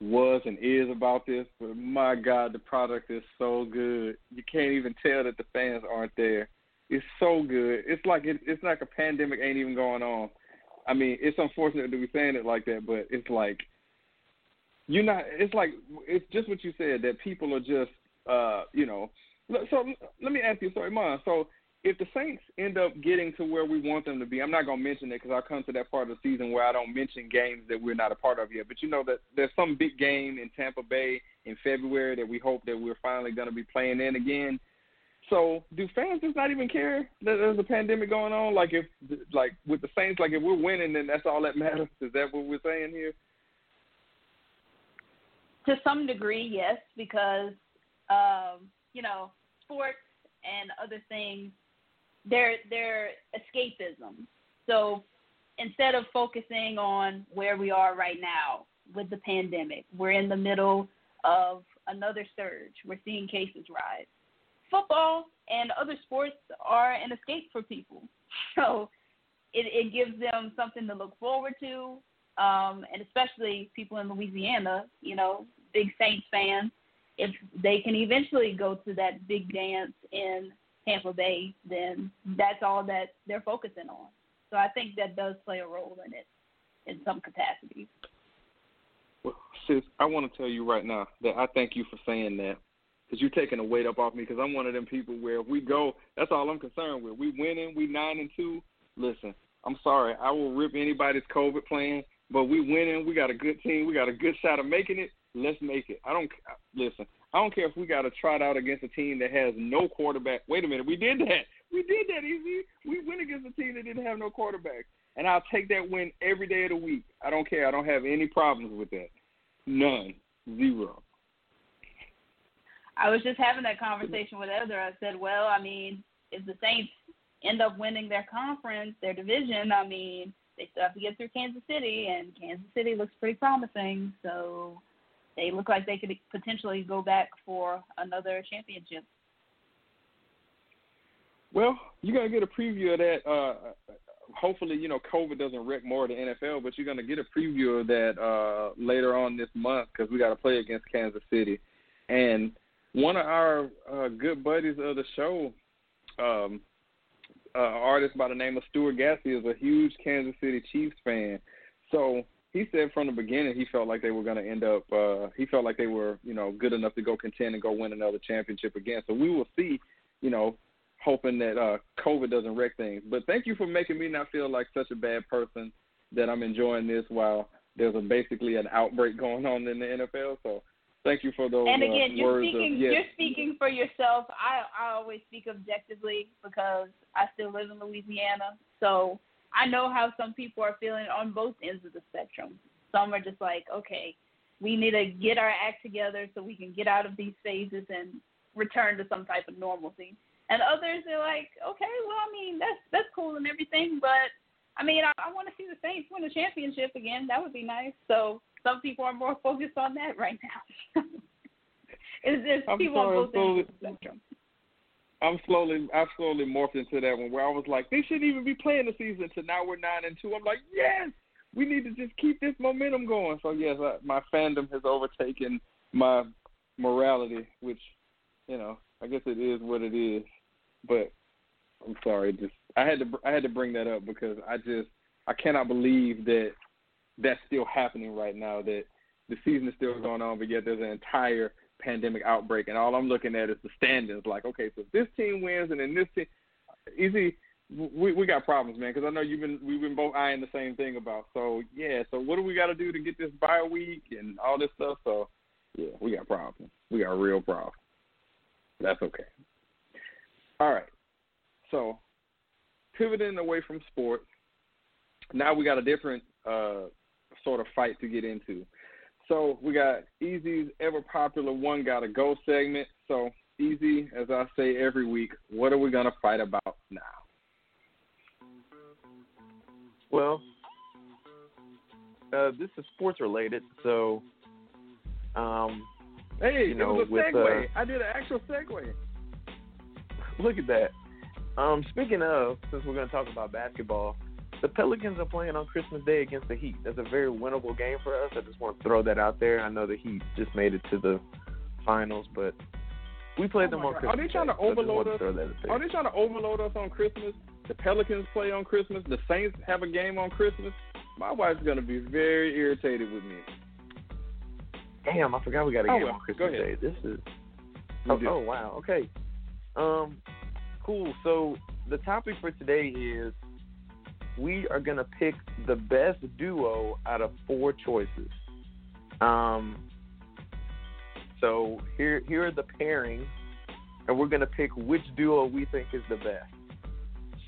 was and is about this. But my God, the product is so good. You can't even tell that the fans aren't there. It's so good. It's like it, it's like a pandemic ain't even going on. I mean, it's unfortunate to be saying it like that, but it's like you're not. It's like it's just what you said that people are just, uh, you know. So let me ask you, sorry, Mon. So if the Saints end up getting to where we want them to be, I'm not going to mention it because I'll come to that part of the season where I don't mention games that we're not a part of yet. But you know that there's some big game in Tampa Bay in February that we hope that we're finally going to be playing in again. So, do fans just not even care that there's a pandemic going on? Like, if, like with the Saints, like if we're winning, then that's all that (laughs) matters. Is that what we're saying here? to some degree, yes, because um, you know sports and other things, they're they're escapism. So instead of focusing on where we are right now with the pandemic, we're in the middle of another surge. We're seeing cases rise. Football and other sports are an escape for people. (laughs) So it, it gives them something to look forward to, um, and especially people in Louisiana, you know, big Saints fans, if they can eventually go to that big dance in Tampa Bay, then that's all that they're focusing on. So I think that does play a role in it in some capacity. Well, sis, I want to tell you right now that I thank you for saying that because you're taking a weight up off me because I'm one of them people where if we go, that's all I'm concerned with. We winning, we nine and two. Listen, I'm sorry, I will rip anybody's COVID plan, but we winning. We got a good team. We got a good shot of making it. Let's make it. I don't listen. I don't care if we got to trot out against a team that has no quarterback. Wait a minute, we did that. We did that easy. We went against a team that didn't have no quarterback, and I'll take that win every day of the week. I don't care. I don't have any problems with that. None. Zero. I was just having that conversation with Heather. I said, well, I mean, if the Saints end up winning their conference, their division, I mean, they still have to get through Kansas City, and Kansas City looks pretty promising. So they look like they could potentially go back for another championship. Well, you're gonna get a preview of that. Uh, hopefully, you know, COVID doesn't wreck more of the NFL, but you're gonna get a preview of that uh, later on this month because we got to play against Kansas City, and one of our uh, good buddies of the show, um, uh, artist by the name of Stuart Gassy, is a huge Kansas City Chiefs fan. So he said from the beginning he felt like they were going to end up. Uh, he felt like they were, you know, good enough to go contend and go win another championship again. So we will see, you know, hoping that uh, COVID doesn't wreck things. But thank you for making me not feel like such a bad person that I'm enjoying this while there's a basically an outbreak going on in the NFL. So thank you for those and again, uh, you're words speaking of yes. you're speaking for yourself. I I always speak objectively because I still live in Louisiana, so I know how some people are feeling on both ends of the spectrum. Some are just like, okay, we need to get our act together so we can get out of these phases and return to some type of normalcy. And others are like, okay, well, I mean, that's that's cool and everything, but I mean, I, I want to see the Saints win a championship again. That would be nice. So some people are more (laughs) focused on that right now. (laughs) it's just I'm people on both slowly- ends of the spectrum. I'm slowly, I've slowly morphed into that one where I was like, they shouldn't even be playing the season. To now we're nine and two. I'm like, yes, we need to just keep this momentum going. So yes, I, my fandom has overtaken my morality, which, you know, I guess it is what it is. But I'm sorry, just I had to, I had to bring that up because I just, I cannot believe that that's still happening right now. That the season is still going on, but yet there's an entire pandemic outbreak, and all I'm looking at is the standings. Like, okay, so if this team wins, and then this team, easy, we we got problems, man. Because I know you've been we've been both eyeing the same thing about. So yeah, so what do we got to do to get this bye week and all this stuff? So yeah, we got problems. We got real problems. That's okay. All right. So pivoting away from sports, now we got a different uh, sort of fight to get into. So we got Easy's ever popular one got to go segment. So Easy, as I say every week, what are we gonna fight about now? Well, uh, this is sports related, so um, Hey, You know, it was a with, segue. uh, I did an actual segue. (laughs) look at that. Um, speaking of, since we're going to talk about basketball, the Pelicans are playing on Christmas Day against the Heat. That's a very winnable game for us. I just want to throw that out there. I know the Heat just made it to the finals, but we played Oh them on God. Christmas Are they trying Day, to so overload to us? throw that out there. Are they trying to overload us on Christmas? The Pelicans play on Christmas. The Saints have a game on Christmas. My wife's gonna be very irritated with me. Damn, I forgot we got a Oh, game well, on Christmas Day. This is oh, oh wow, okay. Um, cool. So the topic for today is we are gonna pick the best duo out of four choices. Um, so here here are the pairings and we're gonna pick which duo we think is the best.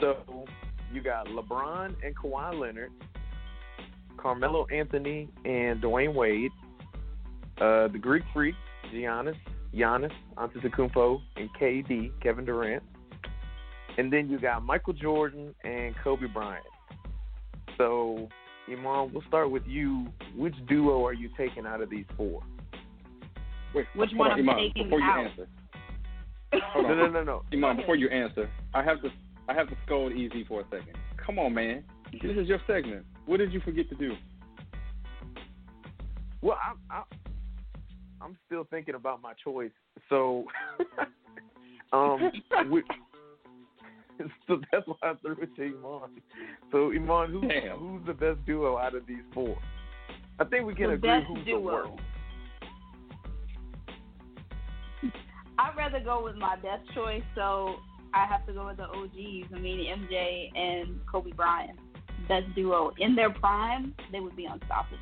So you got LeBron and Kawhi Leonard, Carmelo Anthony and Dwyane Wade, uh, the Greek Freak, Giannis, Giannis Antetokounmpo, and KD, Kevin Durant, and then you got Michael Jordan and Kobe Bryant. So, Eman, we'll start with you. Which duo are you taking out of these four? Wait, Which one on, I'm Eman, taking before you out? answer. (laughs) Hold No, on. no, no, no. Eman, before you answer, I have to I have to scold Easy for a second. Come on, man. This is your segment. What did you forget to do? Well, I'm, I, I'm still thinking about my choice. So, (laughs) um, (laughs) we, so that's why I threw it to Eman. So, Eman, who, Damn. who's the best duo out of these four? I think we can The agree best who's the duo. worst. I'd rather go with my best choice, so I have to go with the OGs. I mean, MJ and Kobe Bryant, best duo in their prime. They would be unstoppable.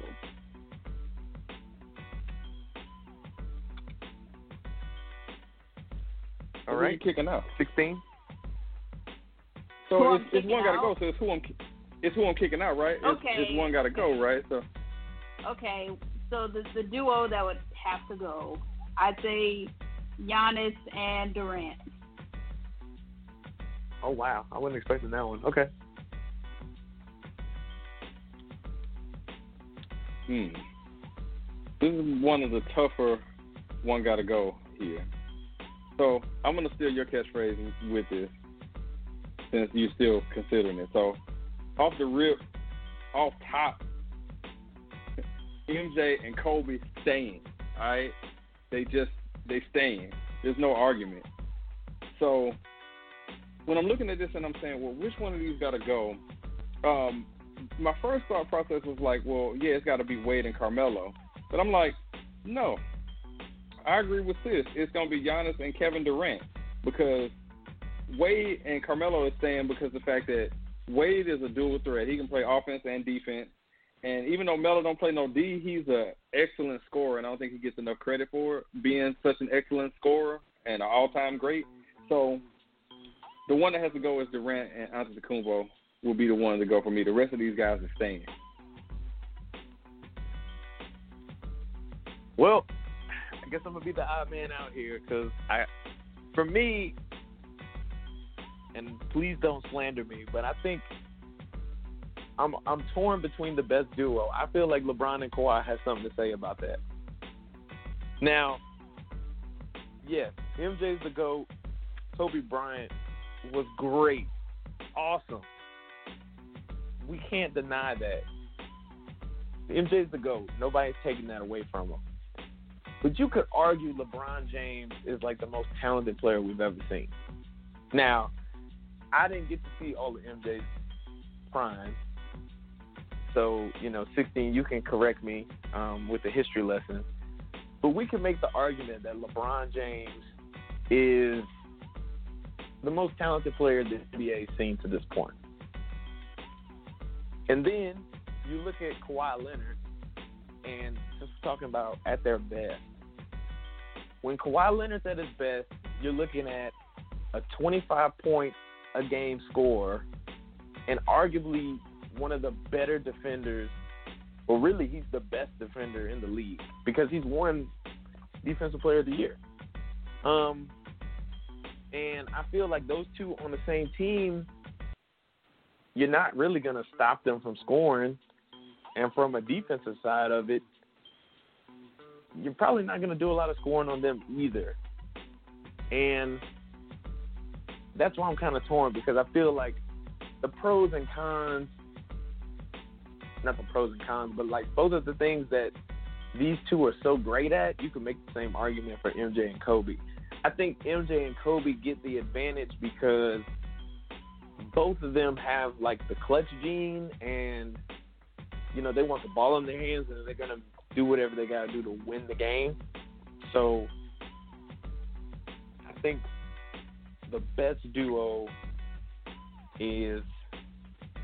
All right. Who right, you kicking out? 16. So Who it's, I'm it's one got to go. So it's who I'm it's who I'm kicking out, right? It's, Okay. it's one got to go, right? So Okay, so the the duo that would have to go, I'd say Giannis and Durant. Oh wow, I wasn't expecting that one. Okay. Hmm. This is one of the tougher one got to go here. So I'm gonna steal your catchphrase with this, since you're still considering it. So off the rip, off top, MJ and Kobe staying. All right, they just they staying. There's no argument. So when I'm looking at this and I'm saying, well, which one of these got to go? Um, my first thought process was like, well, yeah, it's got to be Wade and Carmelo. But I'm like, no. I agree with this. It's going to be Giannis and Kevin Durant because Wade and Carmelo is staying because of the fact that Wade is a dual threat. He can play offense and defense. And even though Melo don't play no D, he's an excellent scorer, and I don't think he gets enough credit for it, being such an excellent scorer and an all-time great. So the one that has to go is Durant and Antetokounmpo will be the one to go for me. The rest of these guys are staying. Well, I guess I'm gonna be the odd man out here because I, for me, and please don't slander me, but I think I'm I'm torn between the best duo. I feel like LeBron and Kawhi has something to say about that. Now, yes, MJ's the goat. Kobe Bryant was great, awesome. We can't deny that. MJ's the GOAT. Nobody's taking that away from him. But you could argue LeBron James is like the most talented player we've ever seen. Now, I didn't get to see all of MJ's prime. So, you know, 16, you can correct me um, with the history lesson. But we can make the argument that LeBron James is the most talented player the NBA has seen to this point. And then you look at Kawhi Leonard, and just talking about at their best. When Kawhi Leonard's at his best, you're looking at a 25 point a game scorer, and arguably one of the better defenders. Well, really, he's the best defender in the league because he's won Defensive Player of the Year. Um, and I feel like those two on the same team, you're not really going to stop them from scoring. And from a defensive side of it, you're probably not going to do a lot of scoring on them either. And that's why I'm kind of torn because I feel like the pros and cons, not the pros and cons, but like both of the things that these two are so great at, you can make the same argument for MJ and Kobe. I think MJ and Kobe get the advantage because both of them have like the clutch gene and you know they want the ball in their hands and they're gonna do whatever they gotta do to win the game. So I think the best duo is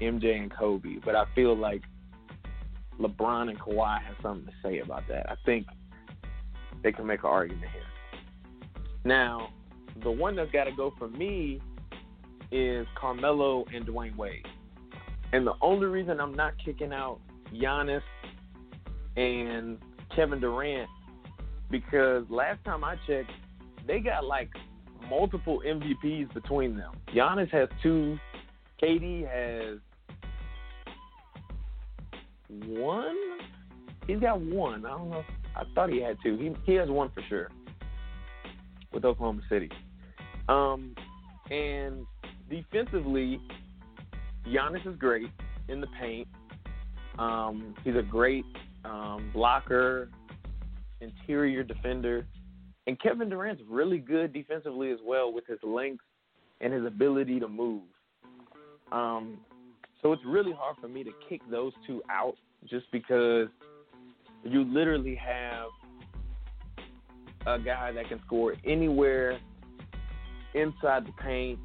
MJ and Kobe, but I feel like LeBron and Kawhi have something to say about that. I think they can make an argument here. Now, the one that's got to go for me is Carmelo and Dwyane Wade. And the only reason I'm not kicking out Giannis and Kevin Durant because last time I checked, they got like multiple MVPs between them. Giannis has two, KD has one. He's got one. I don't know. I thought he had two. He he has one for sure with Oklahoma City. Um, and defensively, Giannis is great in the paint. Um, he's a great um, blocker, interior defender, and Kevin Durant's really good defensively as well with his length and his ability to move. Um, so it's really hard for me to kick those two out just because you literally have a guy that can score anywhere inside the paint.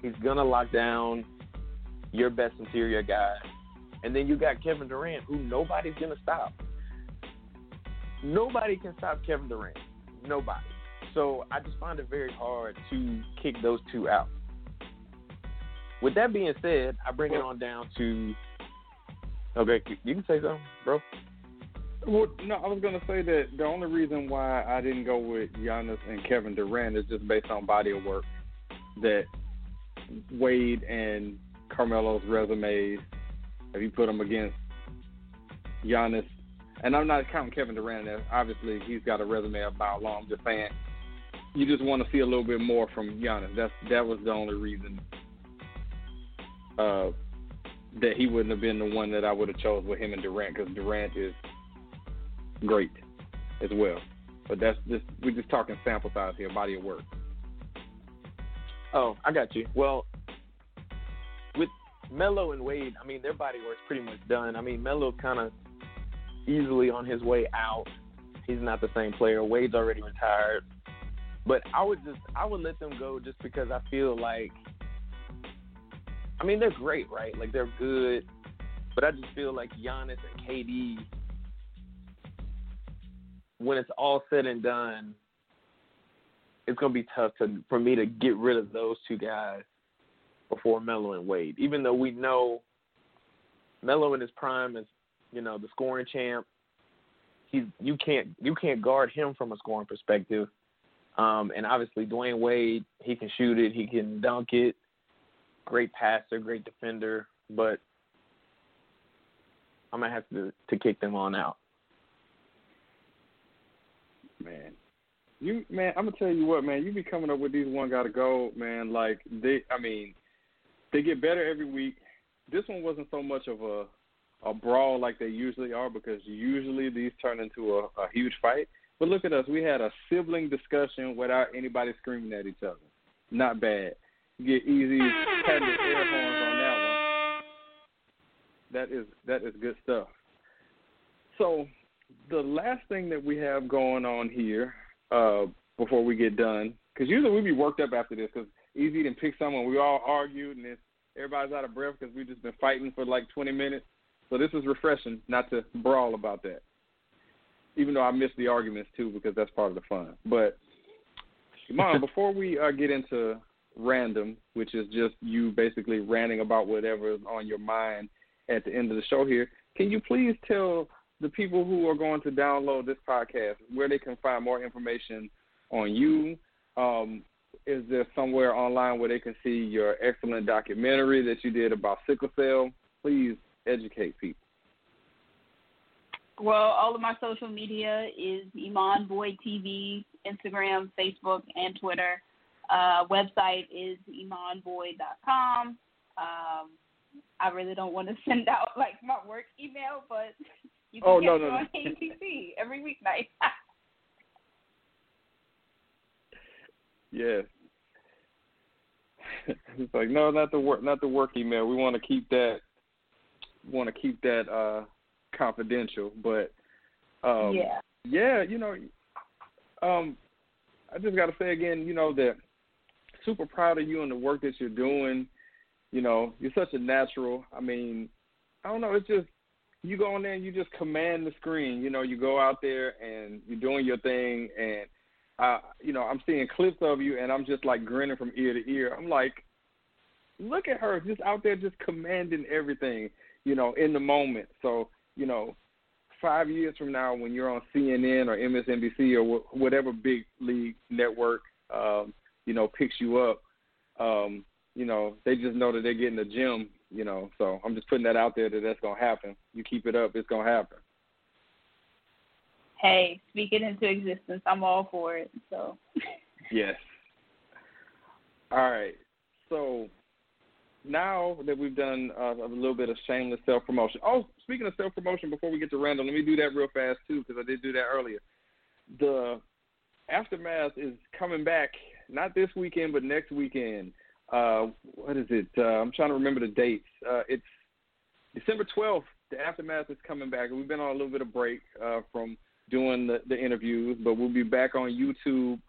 He's gonna lock down your best interior guy. And then you got Kevin Durant, who nobody's gonna stop. Nobody can stop Kevin Durant. Nobody. So I just find it very hard to kick those two out. With that being said, I bring it on down to. Okay, you can say something, bro. Well, no, I was gonna say that the only reason why I didn't go with Giannis and Kevin Durant is just based on body of work. That Wade and Carmelo's resumes, if you put them against Giannis, and I'm not counting Kevin Durant. Obviously, he's got a resume about long. I'm just saying, you just want to see a little bit more from Giannis. That's that was the only reason uh, that he wouldn't have been the one that I would have chose with him and Durant because Durant is great as well. But that's just we're just talking sample size here, body of work. Oh, I got you. Well, with Melo and Wade, I mean their body work's pretty much done. I mean Melo kind of easily on his way out. He's not the same player. Wade's already retired. But I would just I would let them go just because I feel like I mean they're great, right? Like they're good. But I just feel like Giannis and KD when it's all said and done, it's gonna be tough to for me to get rid of those two guys before Melo and Wade. Even though we know Melo in his prime is, you know, the scoring champ. He's you can't you can't guard him from a scoring perspective. Um, and obviously Dwyane Wade, he can shoot it, he can dunk it. Great passer, great defender, but I'm gonna have to to kick them on out. Man, you man, I'm gonna tell you what, man. You be coming up with these one gotta go, man. Like they, I mean, they get better every week. This one wasn't so much of a a brawl like they usually are because usually these turn into a, a huge fight. But look at us, we had a sibling discussion without anybody screaming at each other. Not bad. Get easy patting the air horns on that one. That is that is good stuff. So the last thing that we have going on here uh, before we get done, because usually we be worked up after this, because Easy didn't pick someone. We all argued, and it's, everybody's out of breath because we've just been fighting for like 20 minutes. So this is refreshing, not to brawl about that. Even though I miss the arguments too, because that's part of the fun. But Mom, (laughs) before we uh, get into random, which is just you basically ranting about whatever is on your mind at the end of the show here, can you please tell the people who are going to download this podcast where they can find more information on you? Um, is there somewhere online where they can see your excellent documentary that you did about sickle cell? Please educate people. Well, all of my social media is Eman Boyd TV, Instagram, Facebook, and Twitter. Uh, website is emanboyd.com. Um, I really don't want to (laughs) send out like my work email, but (laughs) you can Oh, get no, it no, no. on ABC every weeknight. (laughs) Yes. It's like no, not the work, not the work email. We want to keep that, want to keep that uh, confidential. But um, yeah. yeah, you know, um, I just got to say again, you know, that super proud of you and the work that you're doing. You know, you're such a natural. I mean, I don't know. It's just you go in there and you just command the screen. You know, you go out there and you're doing your thing, and uh, you know, I'm seeing clips of you, and I'm just like grinning from ear to ear. I'm like, look at her, just out there, just commanding everything, you know, in the moment. So, you know, five years from now, when you're on CNN or MSNBC or wh- whatever big league network, um, you know, picks you up, um, you know, they just know that they're getting a gym, you know. So I'm just putting that out there that that's gonna happen. You keep it up, it's gonna happen. Hey, speak it into existence. I'm all for it. So Yes. All right. So now that we've done uh, a little bit of shameless self promotion. Oh, speaking of self promotion, before we get to random, let me do that real fast too because I did do that earlier. The aftermath is coming back not this weekend but next weekend. Uh, what is it? Uh, I'm trying to remember the dates. Uh, it's December 12th. The aftermath is coming back. We've been on a little bit of break uh, from doing the, the interviews, but we'll be back on YouTube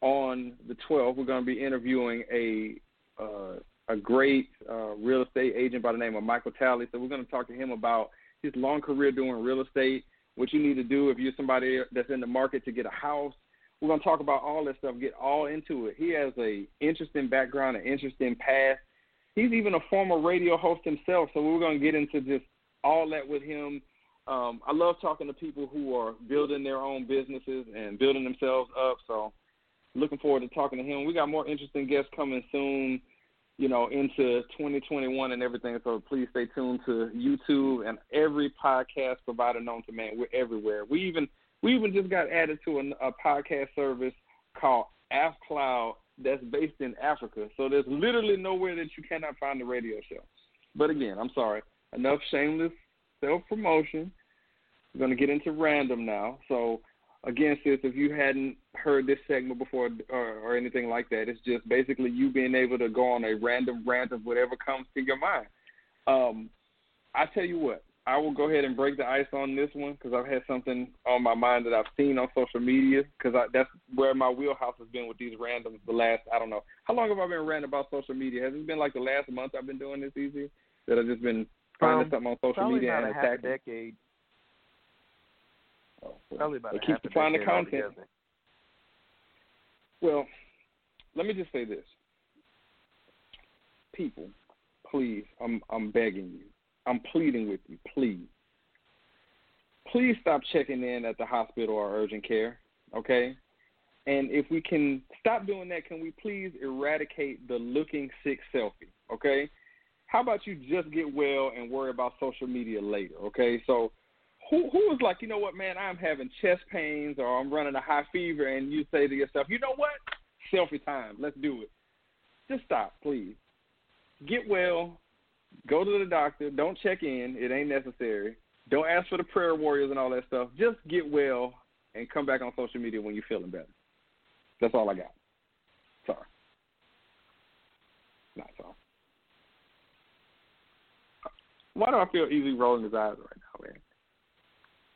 on the 12th. We're going to be interviewing a uh, a great uh, real estate agent by the name of Michael Talley. So we're going to talk to him about his long career doing real estate, what you need to do if you're somebody that's in the market to get a house. We're going to talk about all that stuff, get all into it. He has a interesting background, an interesting past. He's even a former radio host himself, so we're going to get into just all that with him. Um, I love talking to people who are building their own businesses and building themselves up. So looking forward to talking to him. We got more interesting guests coming soon you know, into 2021 and everything. So please stay tuned to YouTube and every podcast provider known to man. We're everywhere. We even we even just got added to a, a podcast service called AfCloud that's based in Africa. So there's literally nowhere that you cannot find the radio show. But again, I'm sorry. Enough shameless self promotion. We're gonna get into random now. So again, sis, if you hadn't heard this segment before or, or anything like that, it's just basically you being able to go on a random rant of whatever comes to your mind. Um, I tell you what, I will go ahead and break the ice on this one because I've had something on my mind that I've seen on social media because that's where my wheelhouse has been with these randoms the last, I don't know. How long have I been ranting about social media? Has it been like the last month I've been doing this easy? That I've just been finding Um, something on social media and a half a attacking? decade. Oh, Probably about it half supplying the content. Well, let me just say this. People, please, I'm I'm begging you. I'm pleading with you, please. Please stop checking in at the hospital or urgent care, okay? And if we can stop doing that, can we please eradicate the looking sick selfie, okay? How about you just get well and worry about social media later, okay? So who who is like, you know what, man, I'm having chest pains or I'm running a high fever, and you say to yourself, you know what, selfie time, let's do it. Just stop, please. Get well, go to the doctor. Don't check in; it ain't necessary. Don't ask for the prayer warriors and all that stuff. Just get well and come back on social media when you're feeling better. That's all I got. Sorry, not sorry. Why do I feel easy rolling his eyes right now?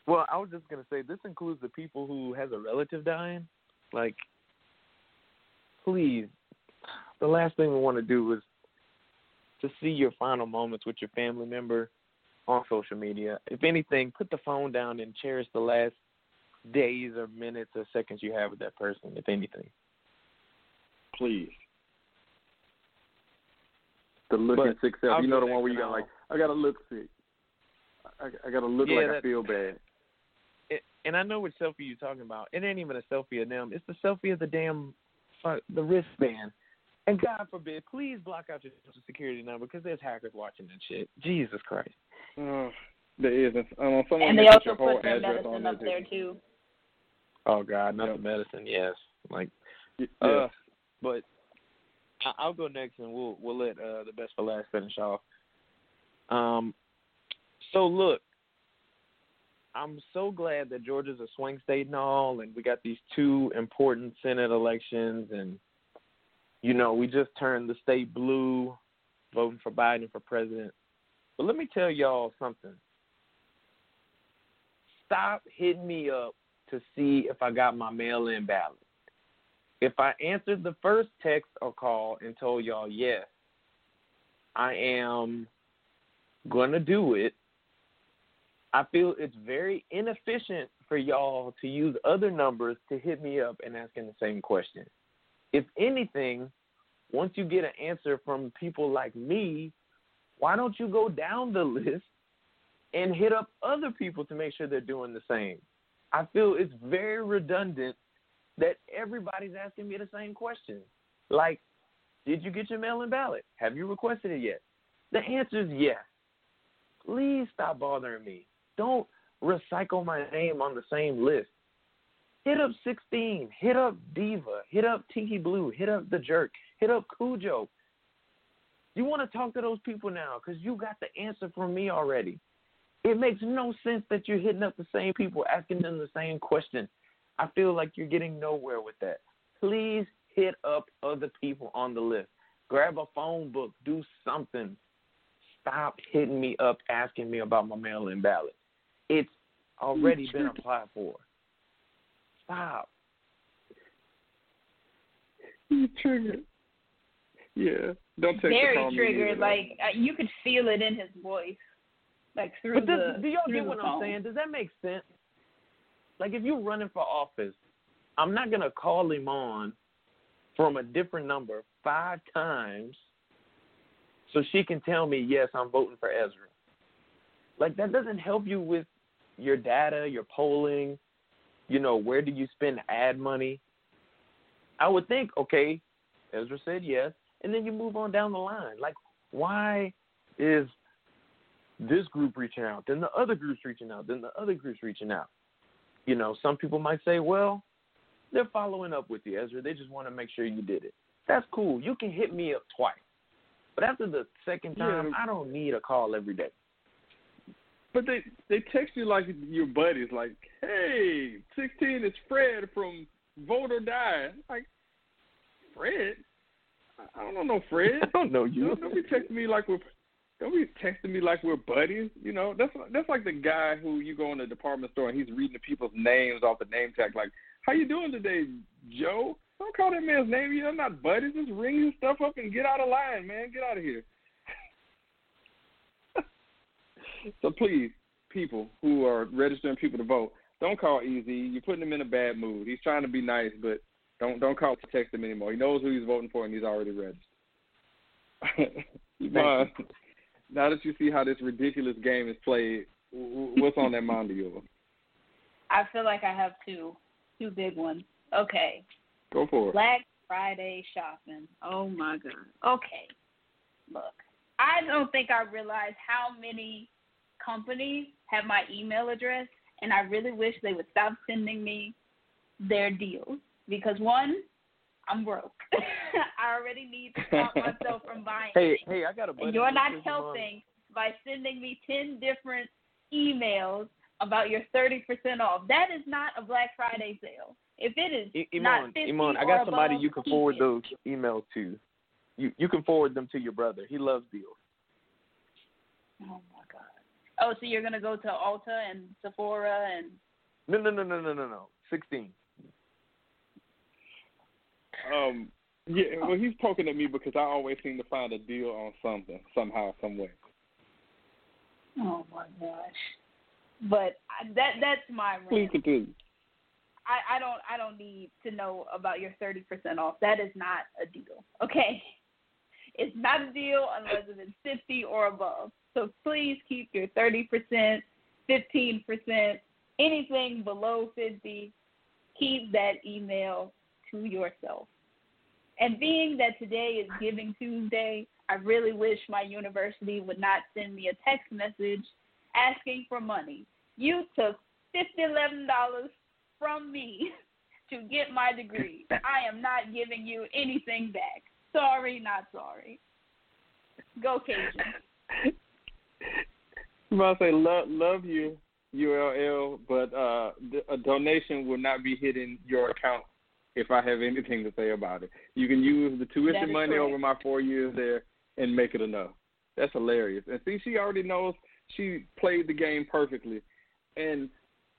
Well, I was just gonna say this includes the people who has a relative dying. Like, please, the last thing we want to do is to see your final moments with your family member on social media. If anything, put the phone down and cherish the last days or minutes or seconds you have with that person. If anything, Please. The looking sick self. You know the one where you got like, I'll- gotta look sick. I, I gotta look Yeah, like I feel bad. It, and I know which selfie you're talking about. It ain't even a selfie of them. It's the selfie of the damn fu- the wristband. And God forbid, please block out your social security number because there's hackers watching that shit. Jesus Christ. Oh, there is. And um, someone and they also put their medicine up there too. Oh God, not Yep. the medicine. Yes, like Uh, yes. but I- I'll go next, and we'll we'll let uh, the best for last finish off. Um, so look, I'm so glad that Georgia's a swing state and all, and we got these two important Senate elections, and you know we just turned the state blue, voting for Biden for president. But let me tell y'all something. Stop hitting me up to see if I got my mail-in ballot if I answered the first text or call and told y'all yes, I am going to do it, I feel it's very inefficient for y'all to use other numbers to hit me up and asking the same question. If anything, once you get an answer from people like me, why don't you go down the list and hit up other people to make sure they're doing the same? I feel it's very redundant that everybody's asking me the same question. Like, did you get your mail in ballot? Have you requested it yet? The answer is yes. Please stop bothering me. Don't recycle my name on the same list. Hit up 16, hit up Diva, hit up Tiki Blue, hit up The Jerk, hit up Cujo. You want to talk to those people now because you got the answer from me already. It makes no sense that you're hitting up the same people, asking them the same question. I feel like you're getting nowhere with that. Please hit up other people on the list. Grab a phone book, do something. Stop hitting me up asking me about my mail in ballot. It's already been applied for. Stop. You triggered. Yeah. Don't take the Very call me triggered. Like uh, you could feel it in his voice, like through But this, the. do y'all get what phone. I'm saying? Does that make sense? Like if you're running for office, I'm not gonna call him on from a different number five times so she can tell me yes, I'm voting for Ezra. Like that doesn't help you with your data, your polling, you know, where do you spend ad money? I would think, okay, Ezra said yes, and then you move on down the line. Like, why is this group reaching out, then the other group's reaching out, then the other group's reaching out? You know, some people might say, well, they're following up with you, Ezra. They just want to make sure you did it. That's cool. You can hit me up twice. But after the second time, Yeah. I don't need a call every day. But they they text you like your buddies, like, "Hey, sixteen is Fred from Vote or Die." Like, Fred? I- don't know no Fred. (laughs) I don't know you. Don't, don't be texting me like we're don't be texting me like we're buddies. You know, that's that's like the guy who you go in the department store and he's reading the people's names off the name tag. Like, "How you doing today, Joe?" Don't call that man's name. You're not buddies. Just ring his stuff up and get out of line, man. Get out of here. So please, people who are registering people to vote, don't call Easy. You're putting him in a bad mood. He's trying to be nice, but don't don't call to text him anymore. He knows who he's voting for and he's already registered. (laughs) Yvonne, now that you see how this ridiculous game is played, what's on that (laughs) mind of yours? I feel like I have two, two big ones. Okay, Go for it. Black Friday shopping. Oh my god. Okay, look, I don't think I realized how many companies have my email address, and I really wish they would stop sending me their deals because one, I'm broke. (laughs) I already need to stop myself from buying. (laughs) Hey, things. hey, I got a and you're not helping by sending me 10 different emails about your 30% off. That is not a Black Friday sale. If it is I- not Eman, 50 Eman, I got somebody you can forward those emails to. You you can forward them to your brother. He loves deals. Oh. Oh, so you're gonna go to Ulta and Sephora and No, no, no, no, no, no, no. Sixteen. Um, yeah, well, he's poking at me because I always seem to find a deal on something, somehow, some way. oh my gosh. But that that's my Please continue. I, I don't I don't need to know about your thirty percent off. That is not a deal. Okay. It's not a deal unless it's fifty or above. So please keep your thirty percent, fifteen percent, anything below fifty, keep that email to yourself. And being that today is Giving Tuesday, I really wish my university would not send me a text message asking for money. You took fifty eleven dollars from me (laughs) to get my degree. (laughs) I am not giving you anything back. Sorry, not sorry. Go Cajun. I'm about to say love, love you, ULL, but uh, a donation will not be hitting your account if I have anything to say about it. You can use the tuition money correct. over my four years there and make it enough. That's hilarious. And see, she already knows she played the game perfectly. And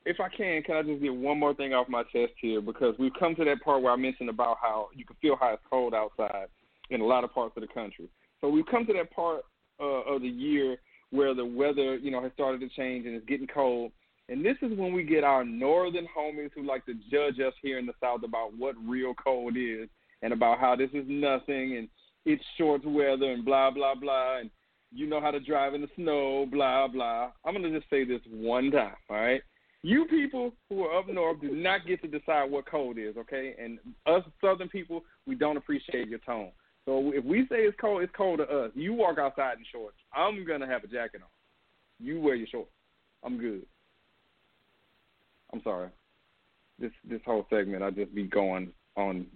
if I can, can I just get one more thing off my chest here? Because we've come to that part where I mentioned about how you can feel how it's cold outside in a lot of parts of the country. So we've come to that part uh, of the year where the weather, you know, has started to change and it's getting cold. And this is when we get our northern homies who like to judge us here in the South about what real cold is and about how this is nothing and it's short weather and blah blah blah and you know how to drive in the snow, blah blah. I'm gonna just say this one time, all right? You people who are up north do not get to decide what cold is, okay? And us southern people, we don't appreciate your tone. So if we say it's cold, it's cold to us. You walk outside in shorts. I'm gonna have a jacket on. You wear your shorts. I'm good. I'm sorry. This this whole segment, I just be going on.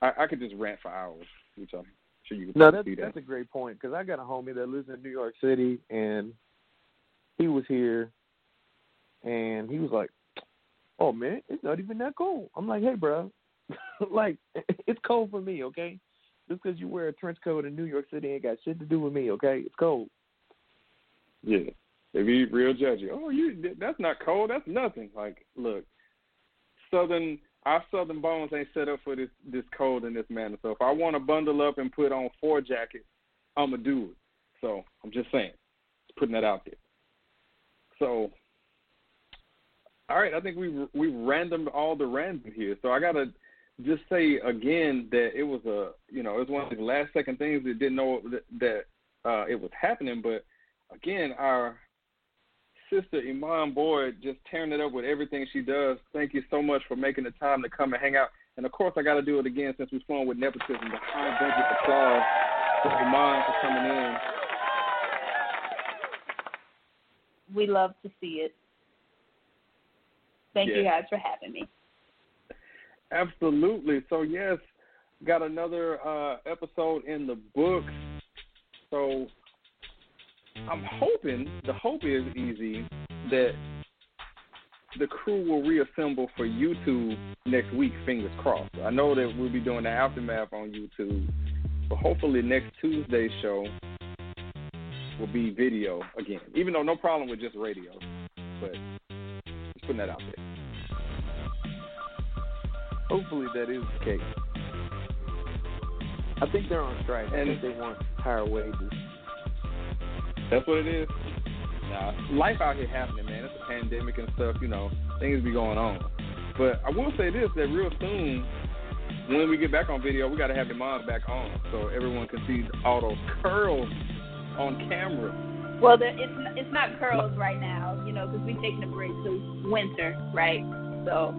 I, I could just rant for hours, which I'm sure you can No, that's see that. that's a great point because I got a homie that lives in New York City, and he was here, and he was like, "Oh man, it's not even that cold." I'm like, "Hey, bro, (laughs) like (laughs) it's cold for me, okay? Just because you wear a trench coat in New York City ain't got shit to do with me, okay? It's cold." Yeah. They be real judgy. Oh, you that's not cold. That's nothing. Like, look, southern our southern bones ain't set up for this this cold in this manner. So if I want to bundle up and put on four jackets, I'ma do it. So I'm just saying, putting that out there. So, all right, I think we we've randomed all the random here. So I gotta just say again that it was a you know it was one of the last second things that didn't know that, that uh, it was happening, but again our sister Eman Boyd just tearing it up with everything she does. Thank you so much for making the time to come and hang out. And of course, I got to do it again since we're flowing with nepotism. The high budget applause for Eman for coming in. We love to see it. Thank you guys for having me. Absolutely. So yes, got another uh, episode in the books. So I'm hoping the hope is easy that the crew will reassemble for YouTube next week. Fingers crossed. I know that we'll be doing the aftermath on YouTube, but hopefully next Tuesday's show will be video again. Even though no problem with just radio, but just putting that out there. Hopefully that is the case. I think they're on strike. I And- think they want higher wages. That's what it is. Nah, life out here happening, man. It's a pandemic and stuff. You know, things be going on. But I will say this: that real soon, when we get back on video, we got to have your mom back on so everyone can see all those curls on camera. Well, the, it's it's not curls right now, you know, because we're taking a break to winter, right? So,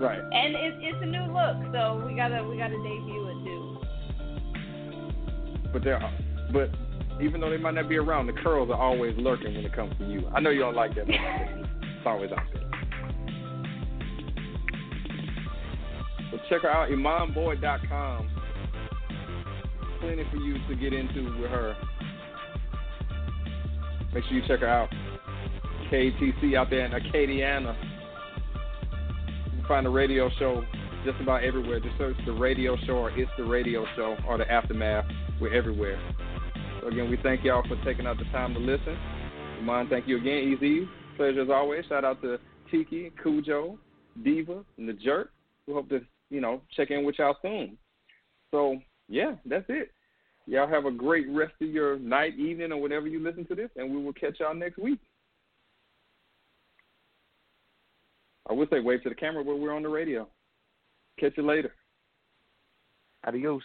Right. and it's it's a new look, so we gotta we gotta debut it too. But they're, but even though they might not be around, the curls are always lurking when it comes to you. I know you don't like that. but it's always out there. So check her out, imanboy.com. Plenty for you to get into with her. Make sure you check her out. KATC out there in Acadiana. Find the radio show just about everywhere. Just search the radio show or it's the radio show or the aftermath. We're everywhere. So again, we thank y'all for taking out the time to listen. Eman, thank you again, Easy. Pleasure as always. Shout out to Tiki, Cujo, Diva, and the Jerk. We hope to, you know, check in with y'all soon. So yeah, that's it. Y'all have a great rest of your night, evening, or whenever you listen to this, and we will catch y'all next week. I would say wave to the camera, but we're on the radio. Catch you later. Adios.